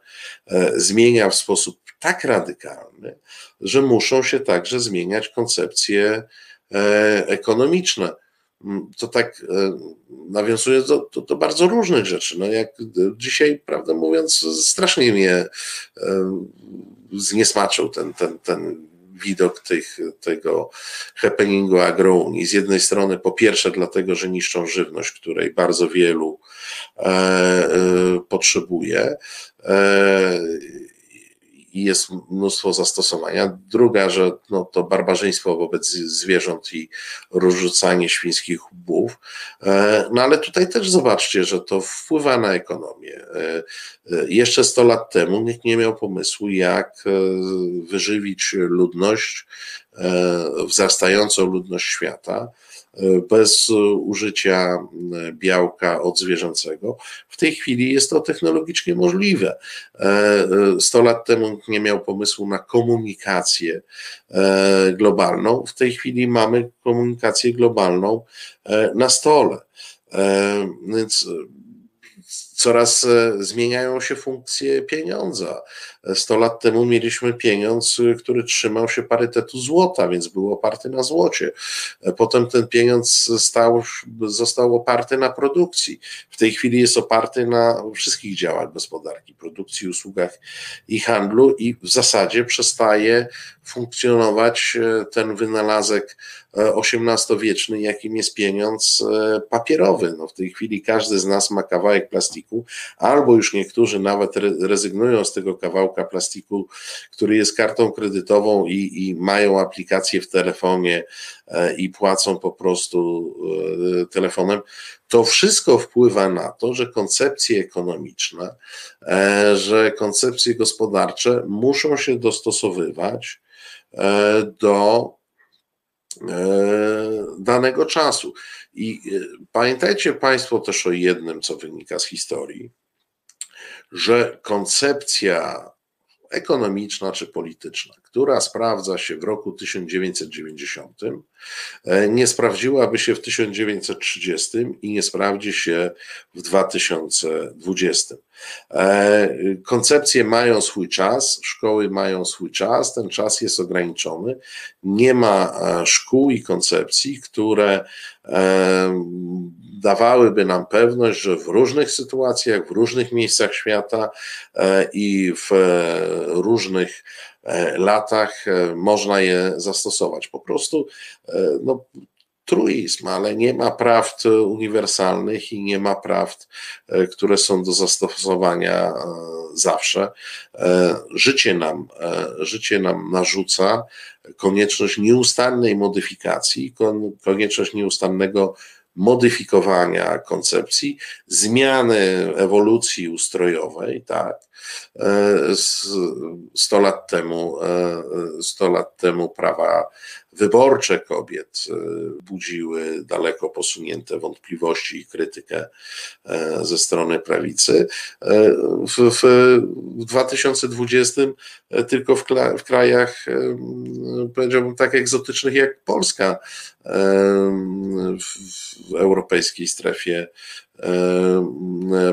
zmienia w sposób tak radykalny, że muszą się także zmieniać koncepcje ekonomiczne. To tak e, nawiązuje do, do, do, bardzo różnych rzeczy. No jak dzisiaj, prawdę mówiąc, strasznie mnie e, zniesmaczył ten, ten, ten widok tych, tego happeningu agrounii. Z jednej strony, po pierwsze, dlatego, że niszczą żywność, której bardzo wielu e, e, potrzebuje i jest mnóstwo zastosowania. Druga, że no, to barbarzyństwo wobec zwierząt i rozrzucanie świńskich łbów. E, no ale tutaj też zobaczcie, że to wpływa na ekonomię. E, e, jeszcze 100 lat temu nikt nie miał pomysłu, jak wyżywić ludność, wzrastającą ludność świata bez użycia białka odzwierzęcego. W tej chwili jest to technologicznie możliwe. 100 lat temu nie miał pomysłu na komunikację e, globalną. W tej chwili mamy komunikację globalną e, na stole. E, więc coraz e, zmieniają się funkcje pieniądza. 100 lat temu mieliśmy pieniądz, e, który trzymał się parytetu złota, więc był oparty na złocie. E, potem ten pieniądz stał, został oparty na produkcji. W tej chwili jest oparty na wszystkich działach gospodarki, produkcji, usługach i handlu i w zasadzie przestaje funkcjonować ten wynalazek XVIII-wieczny, jakim jest pieniądz papierowy. No w tej chwili każdy z nas ma kawałek plastiku, albo już niektórzy nawet rezygnują z tego kawałka plastiku, który jest kartą kredytową i, i mają aplikację w telefonie e, i płacą po prostu e, telefonem. To wszystko wpływa na to, że koncepcje ekonomiczne, e, że koncepcje gospodarcze muszą się dostosowywać do danego czasu. I pamiętajcie Państwo też o jednym, co wynika z historii, że koncepcja ekonomiczna czy polityczna, która sprawdza się w roku 1990, e, nie sprawdziłaby się w 1930 i nie sprawdzi się w 2020. E, koncepcje mają swój czas, szkoły mają swój czas, ten czas jest ograniczony. Nie ma e, szkół i koncepcji, które dawałyby nam pewność, że w różnych sytuacjach, w różnych miejscach świata i w różnych E, latach e, można je zastosować. Po prostu e, no, truizm, ale nie ma prawd uniwersalnych i nie ma prawd, które są do zastosowania zawsze. Życie nam, życie nam narzuca konieczność nieustannej modyfikacji, konieczność nieustannego modyfikowania koncepcji, zmiany ewolucji ustrojowej, tak. 100 lat temu, 100 lat temu prawa wyborcze kobiet e, budziły daleko posunięte wątpliwości i krytykę e, ze strony prawicy. E, w, w 2020 tylko w, w krajach, powiedziałbym, tak egzotycznych jak Polska, w europejskiej strefie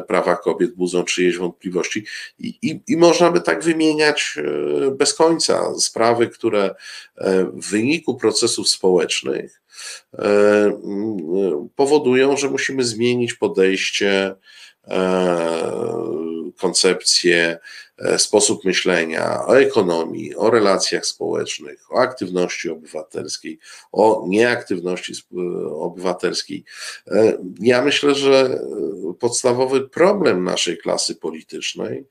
prawa kobiet budzą czyjeś wątpliwości. I, i, I, można by tak wymieniać e, bez końca sprawy, które e, w wyniku procesów społecznych e, powodują, że musimy zmienić podejście, koncepcję, E, sposób myślenia o ekonomii, o relacjach społecznych, o aktywności obywatelskiej, o nieaktywności obywatelskiej. E, ja myślę, że podstawowy problem naszej klasy politycznej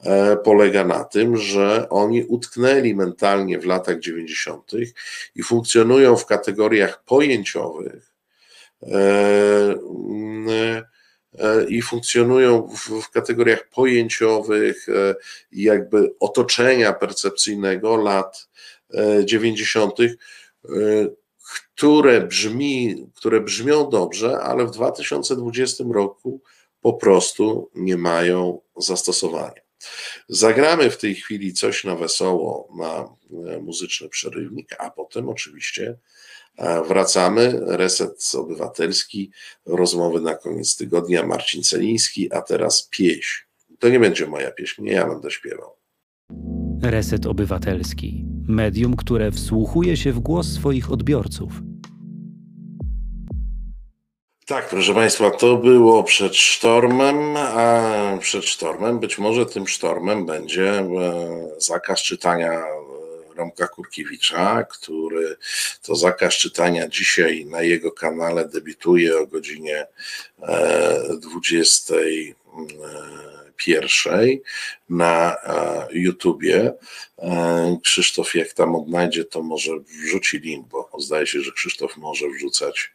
e, polega na tym, że oni utknęli mentalnie w latach 90. i funkcjonują w kategoriach pojęciowych E, i funkcjonują w, w kategoriach pojęciowych, e, jakby otoczenia percepcyjnego lat 90., e, które brzmi, które brzmią dobrze, ale w 2020 roku po prostu nie mają zastosowania. Zagramy w tej chwili coś na wesoło na muzyczny przerywnik, a potem oczywiście Wracamy, reset obywatelski, rozmowy na koniec tygodnia, Marcin Celiński, a teraz pieśń. To nie będzie moja pieśń, nie ja będę śpiewał. Reset Obywatelski. Medium, które wsłuchuje się w głos swoich odbiorców. Tak, proszę Państwa, to było przed sztormem, a przed sztormem, być może tym sztormem będzie e, zakaz czytania Romka Kurkiewicza, który to zakaz czytania dzisiaj na jego kanale debiutuje o godzinie 20 pierwszej na e, YouTubie. E, Krzysztof, jak tam odnajdzie, to może wrzuci link, bo zdaje się, że Krzysztof może wrzucać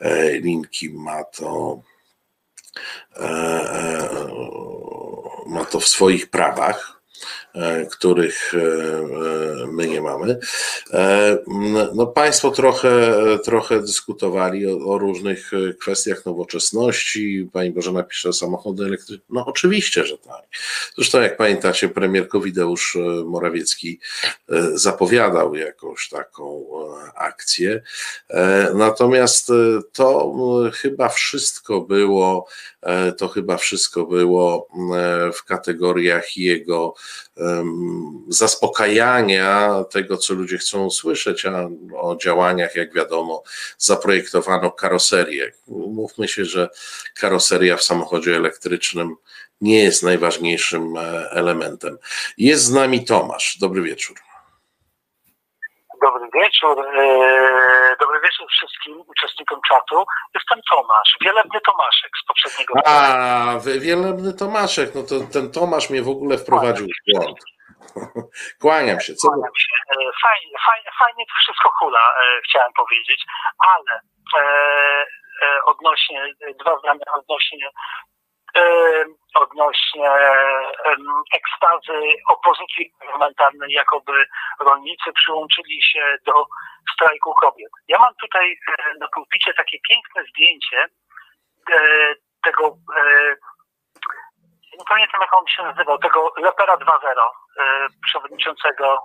e, linki, ma to ma to w swoich prawach. E, których e, e, my nie mamy. No, państwo trochę, trochę dyskutowali o, o, różnych kwestiach nowoczesności. Pani Bożena pisze samochody elektryczne. No oczywiście, że tak. Zresztą jak pamiętacie, premier Kowideusz Morawiecki zapowiadał jakąś taką akcję. Natomiast to chyba wszystko było, to chyba wszystko było w kategoriach jego zaspokajania tego, co ludzie chcą usłyszeć, a o działaniach, jak wiadomo, zaprojektowano karoserię. Mówmy się, że karoseria w samochodzie elektrycznym nie jest najważniejszym e, elementem. Jest z nami Tomasz. Dobry wieczór. Dobry wieczór. E, wieczór wszystkim uczestnikom czatu. Jestem Tomasz, wielebny Tomaszek z poprzedniego. A, wielebny Tomaszek. No to ten Tomasz mnie w ogóle wprowadził w błąd. Kłaniam się. Co... Kłaniam się. E, fajnie, fajnie, fajnie to wszystko hula, e, chciałem powiedzieć, ale e, odnośnie, dwa zdania odnośnie odnośnie ekstazy opozycji parlamentarnej, jakoby rolnicy przyłączyli się do strajku kobiet. Ja mam tutaj na pulpicie takie piękne zdjęcie tego nie pamiętam jak on się nazywał, tego Lepera 2.0, e, przewodniczącego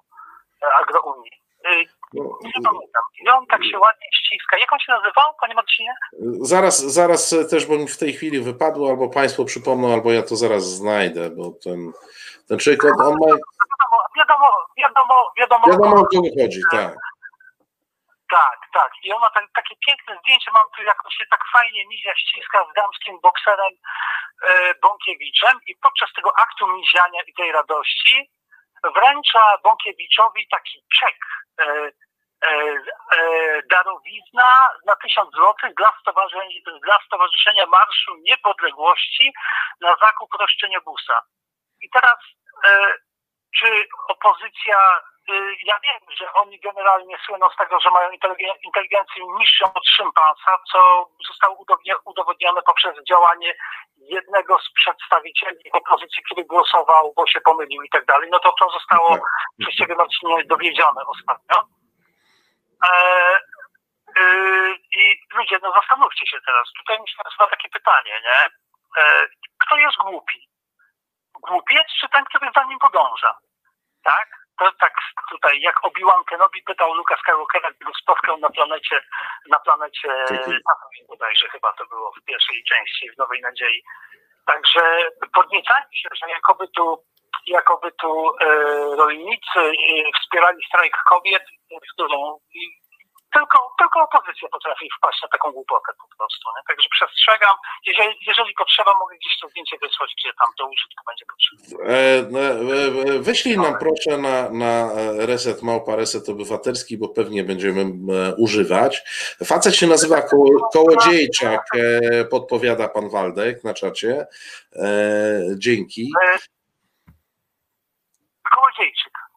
e, Agrounii. E, no, nie pamiętam. I on tak się ładnie ściska. Jak on się nazywał, panie Marcinie? Zaraz, zaraz też, bo mi w tej chwili wypadło, albo państwo przypomną, albo ja to zaraz znajdę, bo ten, ten człowiek, on, on ma... Wiadomo, wiadomo, wiadomo, wiadomo, o kogo chodzi, tak. Tak, tak. I ona tak, takie piękne zdjęcie mam tu, jak się tak fajnie mizia ściska z damskim bokserem e, Bąkiewiczem i podczas tego aktu miziania i tej radości wręcza Bąkiewiczowi taki czek, e, e, e, darowizna na tysiąc złotych dla, dla Stowarzyszenia Marszu Niepodległości na zakup roszczeniobusa. I teraz e, czy opozycja Y, ja wiem, że oni generalnie słyną z tego, że mają inteligencję niższą od szympansa, co zostało udowodnione poprzez działanie jednego z przedstawicieli opozycji, który głosował, bo się pomylił i tak dalej. No to to zostało tak. przez Ciebie Marcinie dowiedzione ostatnio. E, y, I ludzie, no zastanówcie się teraz. Tutaj mi się nasuwa takie pytanie, nie? E, kto jest głupi? Głupiec czy ten, który za nim podąża? Tak? To tak tutaj, jak Obi-Wan Kenobi pytał Luka Skywalkera, gdy go spotkał na planecie, na planecie Tatooine bodajże chyba to było w pierwszej części, w Nowej Nadziei. Także podniecanie się, że jakoby tu, jakoby tu e, rolnicy e, wspierali strajk kobiet, którą tylko, tylko opozycja potrafi wpaść na taką głupotę po prostu. Nie? Także przestrzegam. Jeżeli, jeżeli potrzeba, mogę gdzieś to zdjęcie wysłać, gdzie tam do użytku będzie potrzebne. E, no, e, e, wyślij nam proszę na, na reset małpa, reset obywatelski, bo pewnie będziemy e, używać. Facet się nazywa Ko Kołodziejczak, e, podpowiada pan Waldek na czacie. E, dzięki. Kołodziejczyk.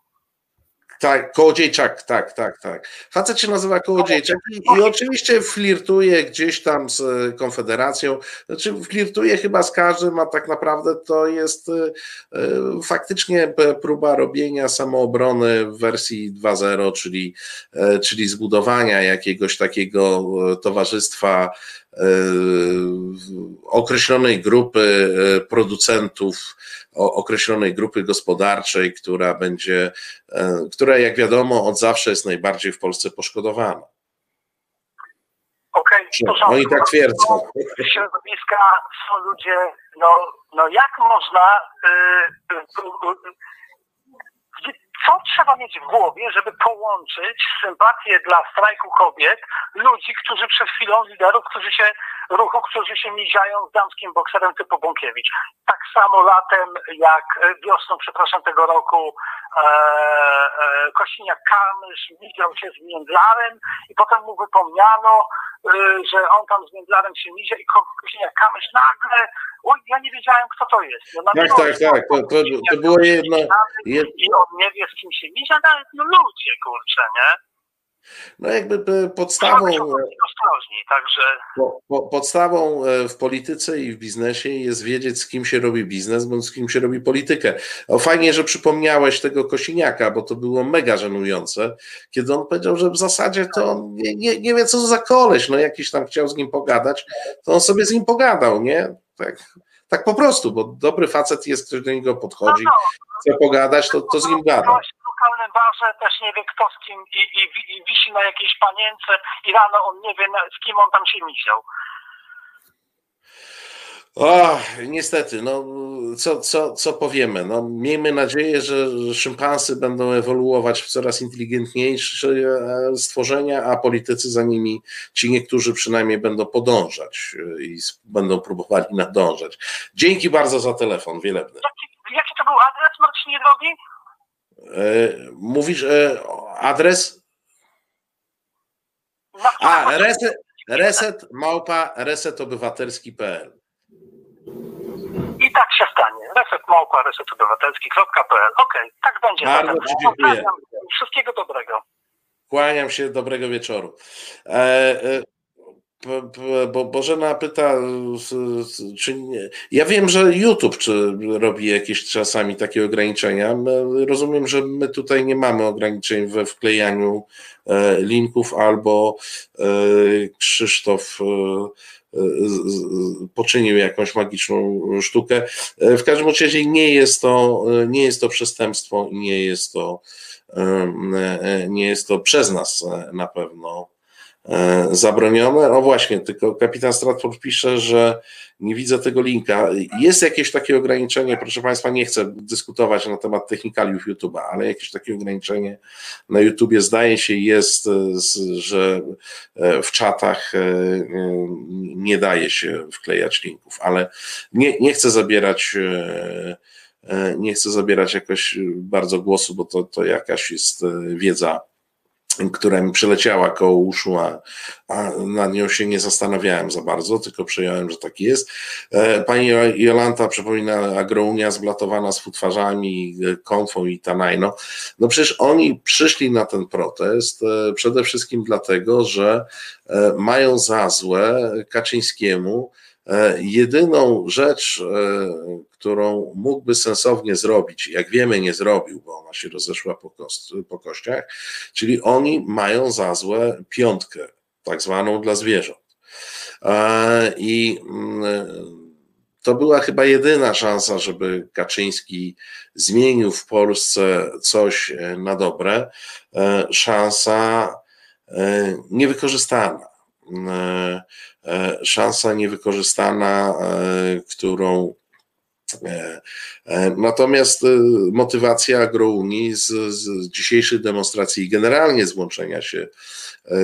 Tak, Kołodziejczak, tak, tak, tak. Facet się nazywa Kołodziejczak i, i oczywiście flirtuje gdzieś tam z e, Konfederacją, znaczy flirtuje chyba z każdym, a tak naprawdę to jest e, faktycznie próba robienia samoobrony w wersji 2.0, czyli, czyli zbudowania jakiegoś takiego towarzystwa określonej grupy producentów, określonej grupy gospodarczej, która będzie, e, która jak wiadomo od zawsze jest najbardziej w Polsce poszkodowana. Okej, okay, no, Oni tak twierdzą. Środowiska są ludzie, no, no jak można, yy, yy, co trzeba mieć w głowie, żeby połączyć sympatię dla strajku kobiet, ludzi, którzy przed chwilą, liderów, którzy się, ruchu, którzy się miziają z damskim bokserem typu Bąkiewicz. Tak samo latem, jak wiosną, przepraszam, tego roku e, e, Kosiniak-Kamysz miział się z Międlarem i potem mu wypomniano, Y, że on tam z Międlarem się mizie i Kosiniak Kamysz nagle, oj, ja nie wiedziałem, kto to jest. No, tak, tak, tak, to, to, to było jedno... I on nie wie, z kim się mizie, nawet no ludzie, kurczę, nie? No jakby podstawą. także. Po, po, podstawą e, w polityce i w biznesie jest wiedzieć, z kim się robi biznes, bądź z kim się robi politykę. O, fajnie, że przypomniałeś tego Kosiniaka, bo to było mega żenujące, kiedy on powiedział, że w zasadzie to on nie, nie, nie wie, co za koleś, no jakiś tam chciał z nim pogadać, to on sobie z nim pogadał, nie? Tak, tak po prostu, bo dobry facet jest, ktoś do niego podchodzi, chce pogadać, to, to z nim gada lokalnym barze też nie wie kto z kim i, i, i wisi na jakiejś panience i rano on nie wie z kim on tam się misiał. O, niestety, no co, co, co powiemy? No, miejmy nadzieję, że szympansy będą ewoluować w coraz inteligentniejsze e, stworzenia, a politycy za nimi, ci niektórzy przynajmniej będą podążać e, i będą próbowali nadążać. Dzięki bardzo za telefon, wielebny. Jaki, jaki to był adres, Marcinie drogi? E, mówisz e, adres? A, reset, reset małpa resetobywatelski.pl tak się stanie. Reset małpa resetobywatelski.pl Okej, okay, tak będzie. Bardzo Ci dziękuję. Wszystkiego dobrego. Kłaniam się, dobrego wieczoru. E, e, bo Bożena pyta, czy nie. Ja wiem, że YouTube czy robi jakieś czasami takie ograniczenia. Rozumiem, że my tutaj nie mamy ograniczeń we wklejaniu e, linków, albo e, Krzysztof e, poczynił jakąś magiczną sztukę. W każdym razie nie jest to, nie jest to przestępstwo i nie jest to, nie jest to przez nas na pewno E, zabronione. O właśnie, tylko kapitan Stratford pisze, że nie widzę tego linka. Jest jakieś takie ograniczenie, proszę Państwa, nie chcę dyskutować na temat technikaliów YouTube'a, ale jakieś takie ograniczenie na YouTubie zdaje się jest, że e, w czatach e, nie daje się wklejać linków, ale nie, nie chcę zabierać nie chcę zabierać jakoś bardzo głosu, bo to, to jakaś jest wiedza która mi przeleciała koło uszu, a, a nad nią się nie zastanawiałem za bardzo, tylko przyjąłem, że tak jest. E, pani Jolanta przypomina agrounia zblatowana z futwarzami, e, konfą i tanajno. No przecież oni przyszli na ten protest e, przede wszystkim dlatego, że mają za złe Kaczyńskiemu, jedyną rzecz, e, którą mógłby sensownie zrobić, jak wiemy, nie zrobił, bo ona się rozeszła po, kost, po kościach, czyli oni mają za złe piątkę, tak zwaną dla zwierząt. E, I mm, to była chyba jedyna szansa, żeby Kaczyński zmienił w Polsce coś na dobre. Szansa niewykorzystana E, e, szansa niewykorzystana, e, którą Natomiast motywacja agrounii z, z dzisiejszej demonstracji i generalnie złączenia się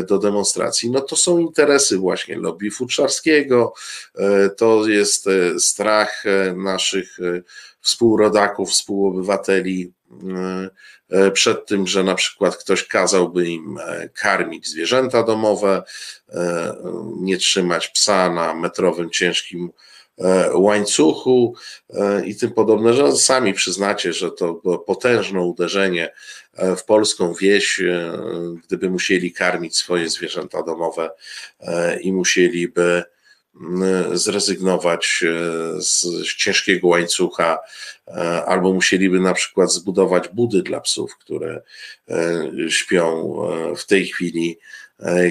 do demonstracji, no to są interesy właśnie lobby futrzarskiego, to jest strach naszych współrodaków, współobywateli E, przed tym, że na przykład ktoś kazałby im e, karmić zwierzęta domowe, e, nie trzymać psa na metrowym ciężkim łańcuchu i tym podobne, że sami przyznacie, że to było potężne uderzenie w polską wieś, gdyby musieli karmić swoje zwierzęta domowe i musieliby zrezygnować e, z ciężkiego łańcucha, e, albo musieliby na przykład zbudować budy dla psów, które e, śpią w tej chwili. E,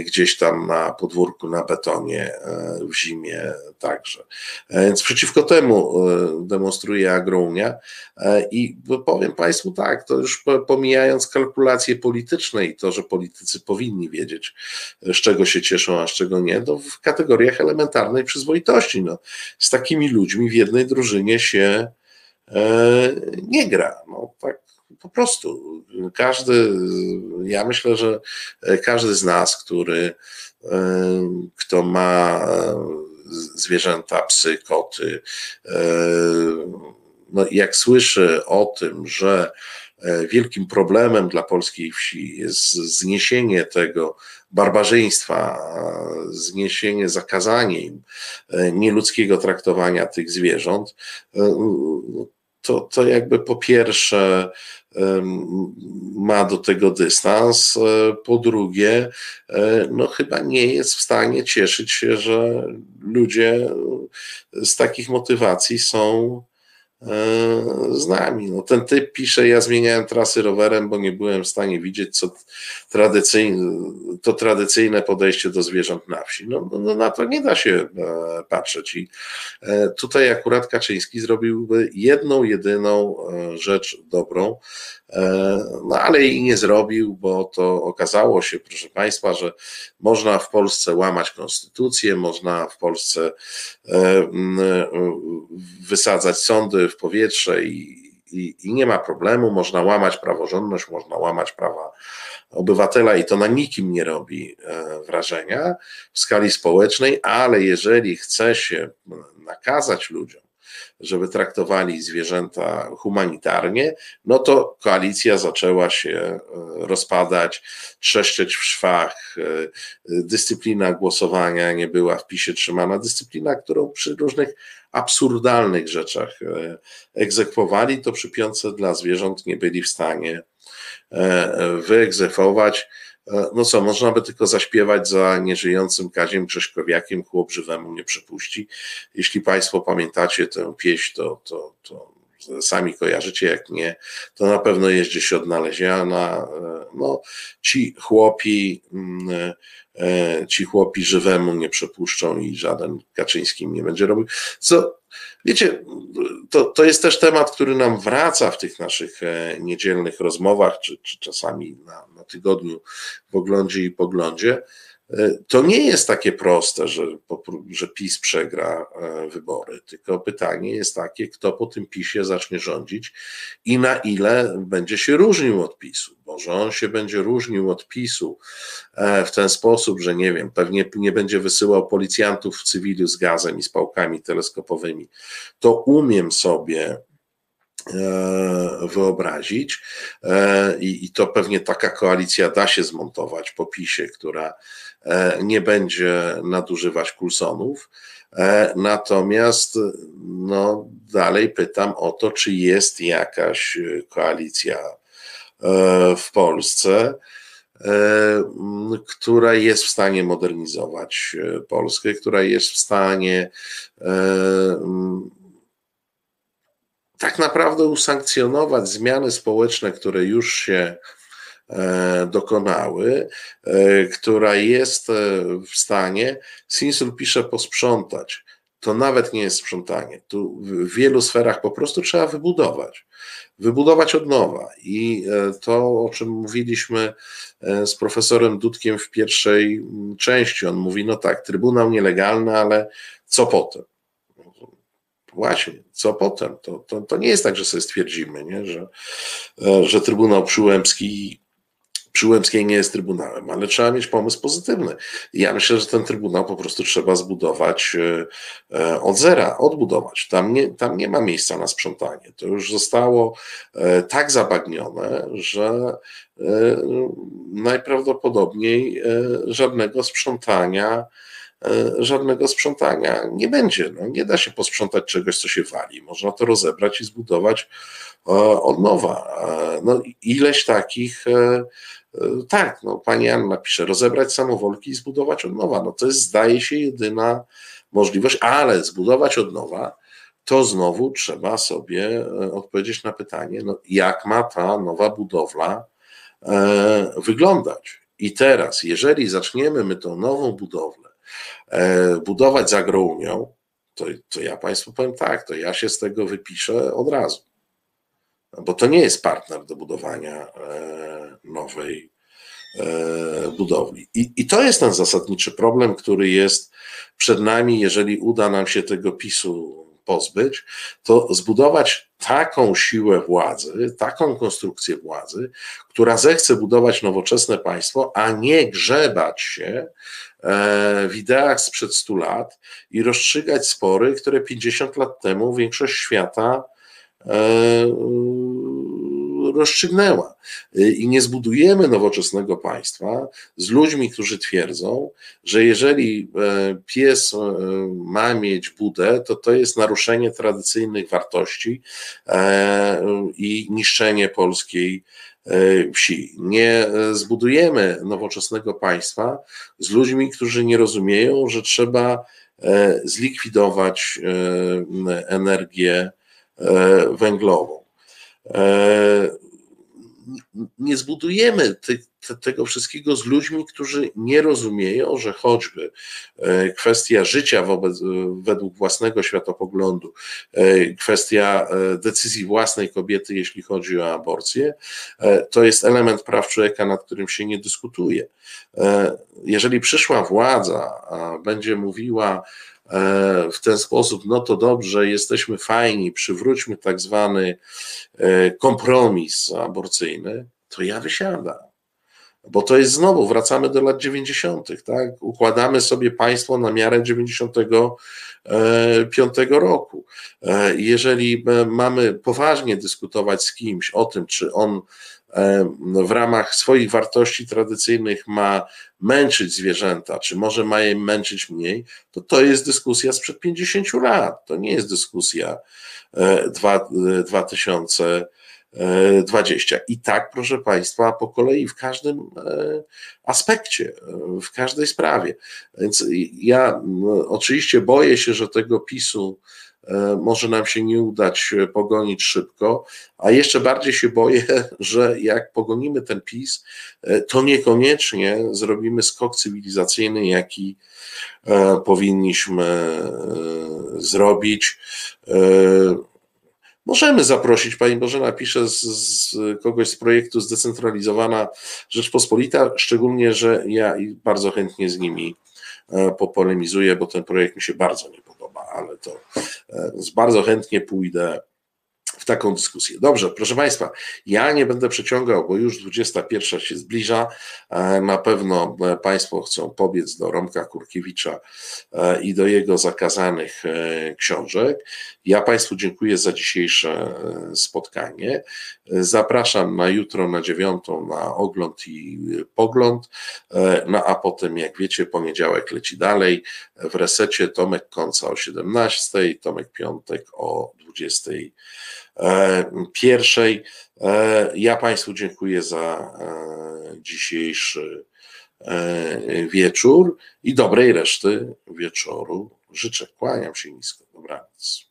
gdzieś tam na podwórku, na betonie e, w zimie także. E, więc przeciwko temu demonstruje Agrounia i powiem Państwu tak, to już pomijając kalkulacje polityczne i to, że politycy powinni wiedzieć, z czego się cieszą, a z czego nie, to w kategoriach elementarnej przyzwoitości. No, z takimi ludźmi w jednej drużynie się nie gra. No, tak po prostu każdy, ja myślę, że każdy z nas, który, kto ma zwierzęta, psy, koty, no jak słyszy o tym, że wielkim problemem dla polskiej wsi jest zniesienie tego barbarzyństwa, zniesienie, zakazanie im nieludzkiego traktowania tych zwierząt, to, to jakby po pierwsze ma do tego dystans, e, po drugie, e, no chyba nie jest w stanie cieszyć się, że ludzie z takich motywacji są E, z nami. No, ten typ pisze, ja zmieniałem trasy rowerem, bo nie byłem w stanie widzieć, co tradycyjne, to tradycyjne podejście do zwierząt na wsi. No, no, no, na to nie da się e, patrzeć. I e, tutaj akurat Kaczyński zrobiłby jedną, jedyną rzecz dobrą, no ale i nie zrobił, bo to okazało się, proszę Państwa, że można w Polsce łamać konstytucję, można w Polsce wysadzać sądy w powietrze i, i, i, nie ma problemu, można łamać praworządność, można łamać prawa obywatela i to na nikim nie robi e, wrażenia w skali społecznej, ale jeżeli chce się nakazać ludziom, żeby traktowali zwierzęta humanitarnie, no to koalicja zaczęła się e, rozpadać, trzeszczeć w szwach, e, dyscyplina głosowania nie była w PiSie trzymana, dyscyplina, którą przy różnych absurdalnych rzeczach egzekwowali, to przy piące dla zwierząt nie byli w stanie wyegzekwować. No co, można by tylko zaśpiewać za nieżyjącym Kaziem Grześkowiakiem, chłop żywemu nie przepuści. Jeśli Państwo pamiętacie tę pieśń, to, to, to sami kojarzycie, jak nie, to na pewno jeździ się odnaleziona. No, ci chłopi, mm, e, ci chłopi żywemu nie przepuszczą i żaden Kaczyński nie będzie robił. Co, wiecie, to, to jest też temat, który nam wraca w tych naszych e, niedzielnych rozmowach, czy, czy czasami na, na tygodniu w oglądzie i poglądzie. To nie jest takie proste, że, że PiS przegra e, wybory, tylko pytanie jest takie, kto po tym PiSie zacznie rządzić i na ile będzie się różnił od PiSu, bo że on się będzie różnił od PiSu e, w ten sposób, że nie wiem, pewnie nie będzie wysyłał policjantów w cywilu z gazem i z pałkami teleskopowymi, to umiem sobie wyobrazić i to pewnie taka koalicja da się zmontować po PiSie, która E, nie będzie nadużywać kulsonów. E, natomiast no, dalej pytam o to, czy jest jakaś koalicja e, w Polsce, która jest w stanie modernizować Polskę, która jest w stanie tak naprawdę usankcjonować zmiany społeczne, które już się E, dokonały, e, która jest e, w stanie, Sinsul pisze, posprzątać. To nawet nie jest sprzątanie. Tu w wielu sferach po prostu trzeba wybudować. Wybudować od nowa. I to, o czym mówiliśmy z profesorem Dudkiem w pierwszej części, on mówi: No tak, trybunał nielegalny, ale co potem? Właśnie, co potem? To, to, to nie jest tak, że sobie stwierdzimy, nie? Że, że Trybunał Przyłębski Przyłębskiej nie jest trybunałem, ale trzeba mieć pomysł pozytywny. Ja myślę, że ten trybunał po prostu trzeba zbudować e, e, od zera, odbudować. Tam nie, tam nie ma miejsca na sprzątanie. To już zostało e, tak zabagnione, że najprawdopodobniej żadnego sprzątania żadnego sprzątania nie będzie. No, nie da się posprzątać czegoś, co się wali. Można to rozebrać i zbudować od nowa. No, ileś takich tak, no, pani Anna pisze, rozebrać samowolki i zbudować od nowa. No to jest, zdaje się, jedyna możliwość, ale zbudować od nowa, to znowu trzeba sobie e, odpowiedzieć na pytanie, no, jak ma ta nowa budowla e, wyglądać. I teraz, jeżeli zaczniemy my tą nową budowlę e, budować za Grounią, to, to ja Państwu powiem tak, to ja się z tego wypiszę od razu bo to nie jest partner do budowania e, nowej e, budowli. I, I to jest ten zasadniczy problem, który jest przed nami, jeżeli uda nam się tego PiSu pozbyć, to zbudować taką siłę władzy, taką konstrukcję władzy, która zechce budować nowoczesne państwo, a nie grzebać się w ideach sprzed 100 lat i rozstrzygać spory, które 50 lat temu większość świata rozstrzygnęła. I nie zbudujemy nowoczesnego państwa z ludźmi, którzy twierdzą, że jeżeli e, pies e, ma mieć budę, to to jest naruszenie tradycyjnych wartości e, i niszczenie polskiej wsi. Nie zbudujemy nowoczesnego państwa z ludźmi, którzy nie rozumieją, że trzeba zlikwidować energię węglową nie zbudujemy tego wszystkiego z ludźmi, którzy nie rozumieją, że choćby e, kwestia życia wobec, według własnego światopoglądu, e, kwestia e, decyzji własnej kobiety, jeśli chodzi o aborcję, to jest element praw człowieka, nad którym się nie dyskutuje. Jeżeli przyszła władza będzie mówiła, E, w ten sposób, no to dobrze, jesteśmy fajni, przywróćmy tak zwany e, kompromis aborcyjny, to ja wysiadam. Bo to jest znowu, wracamy do lat 90., tak? Układamy sobie państwo na miarę 95 roku. E, jeżeli mamy poważnie dyskutować z kimś o tym, czy on w ramach swoich wartości tradycyjnych ma męczyć zwierzęta, czy może ma je męczyć mniej, to to jest dyskusja sprzed 50 lat. To nie jest dyskusja 2020. E, I tak, proszę Państwa, po kolei w każdym e, aspekcie, w każdej sprawie. Więc ja no, oczywiście boję się, że tego PiSu E, może nam się nie udać e, pogonić szybko, a jeszcze bardziej się boję, że jak pogonimy ten PiS, e, to niekoniecznie zrobimy skok cywilizacyjny, jaki powinniśmy zrobić. Możemy zaprosić, pani Bożena pisze z, z, kogoś z projektu Zdecentralizowana Rzeczpospolita, szczególnie, że ja bardzo chętnie z nimi popolemizuję, bo ten projekt mi się bardzo nie podoba ale to e, bardzo chętnie pójdę taką dyskusję. Dobrze, proszę Państwa, ja nie będę przeciągał, bo już 21 się zbliża. E, na pewno e, Państwo chcą pobiec do Romka Kurkiewicza i do jego zakazanych książek. Ja Państwu dziękuję za dzisiejsze spotkanie. Zapraszam na jutro na dziewiątą na ogląd i pogląd, no a potem, jak wiecie, poniedziałek leci dalej. W resecie Tomek Końca o 17, Tomek Piątek o 21. E, ja Państwu dziękuję za e, dzisiejszy e, wieczór i dobrej reszty wieczoru życzę. Kłaniam się nisko. Dobranoc.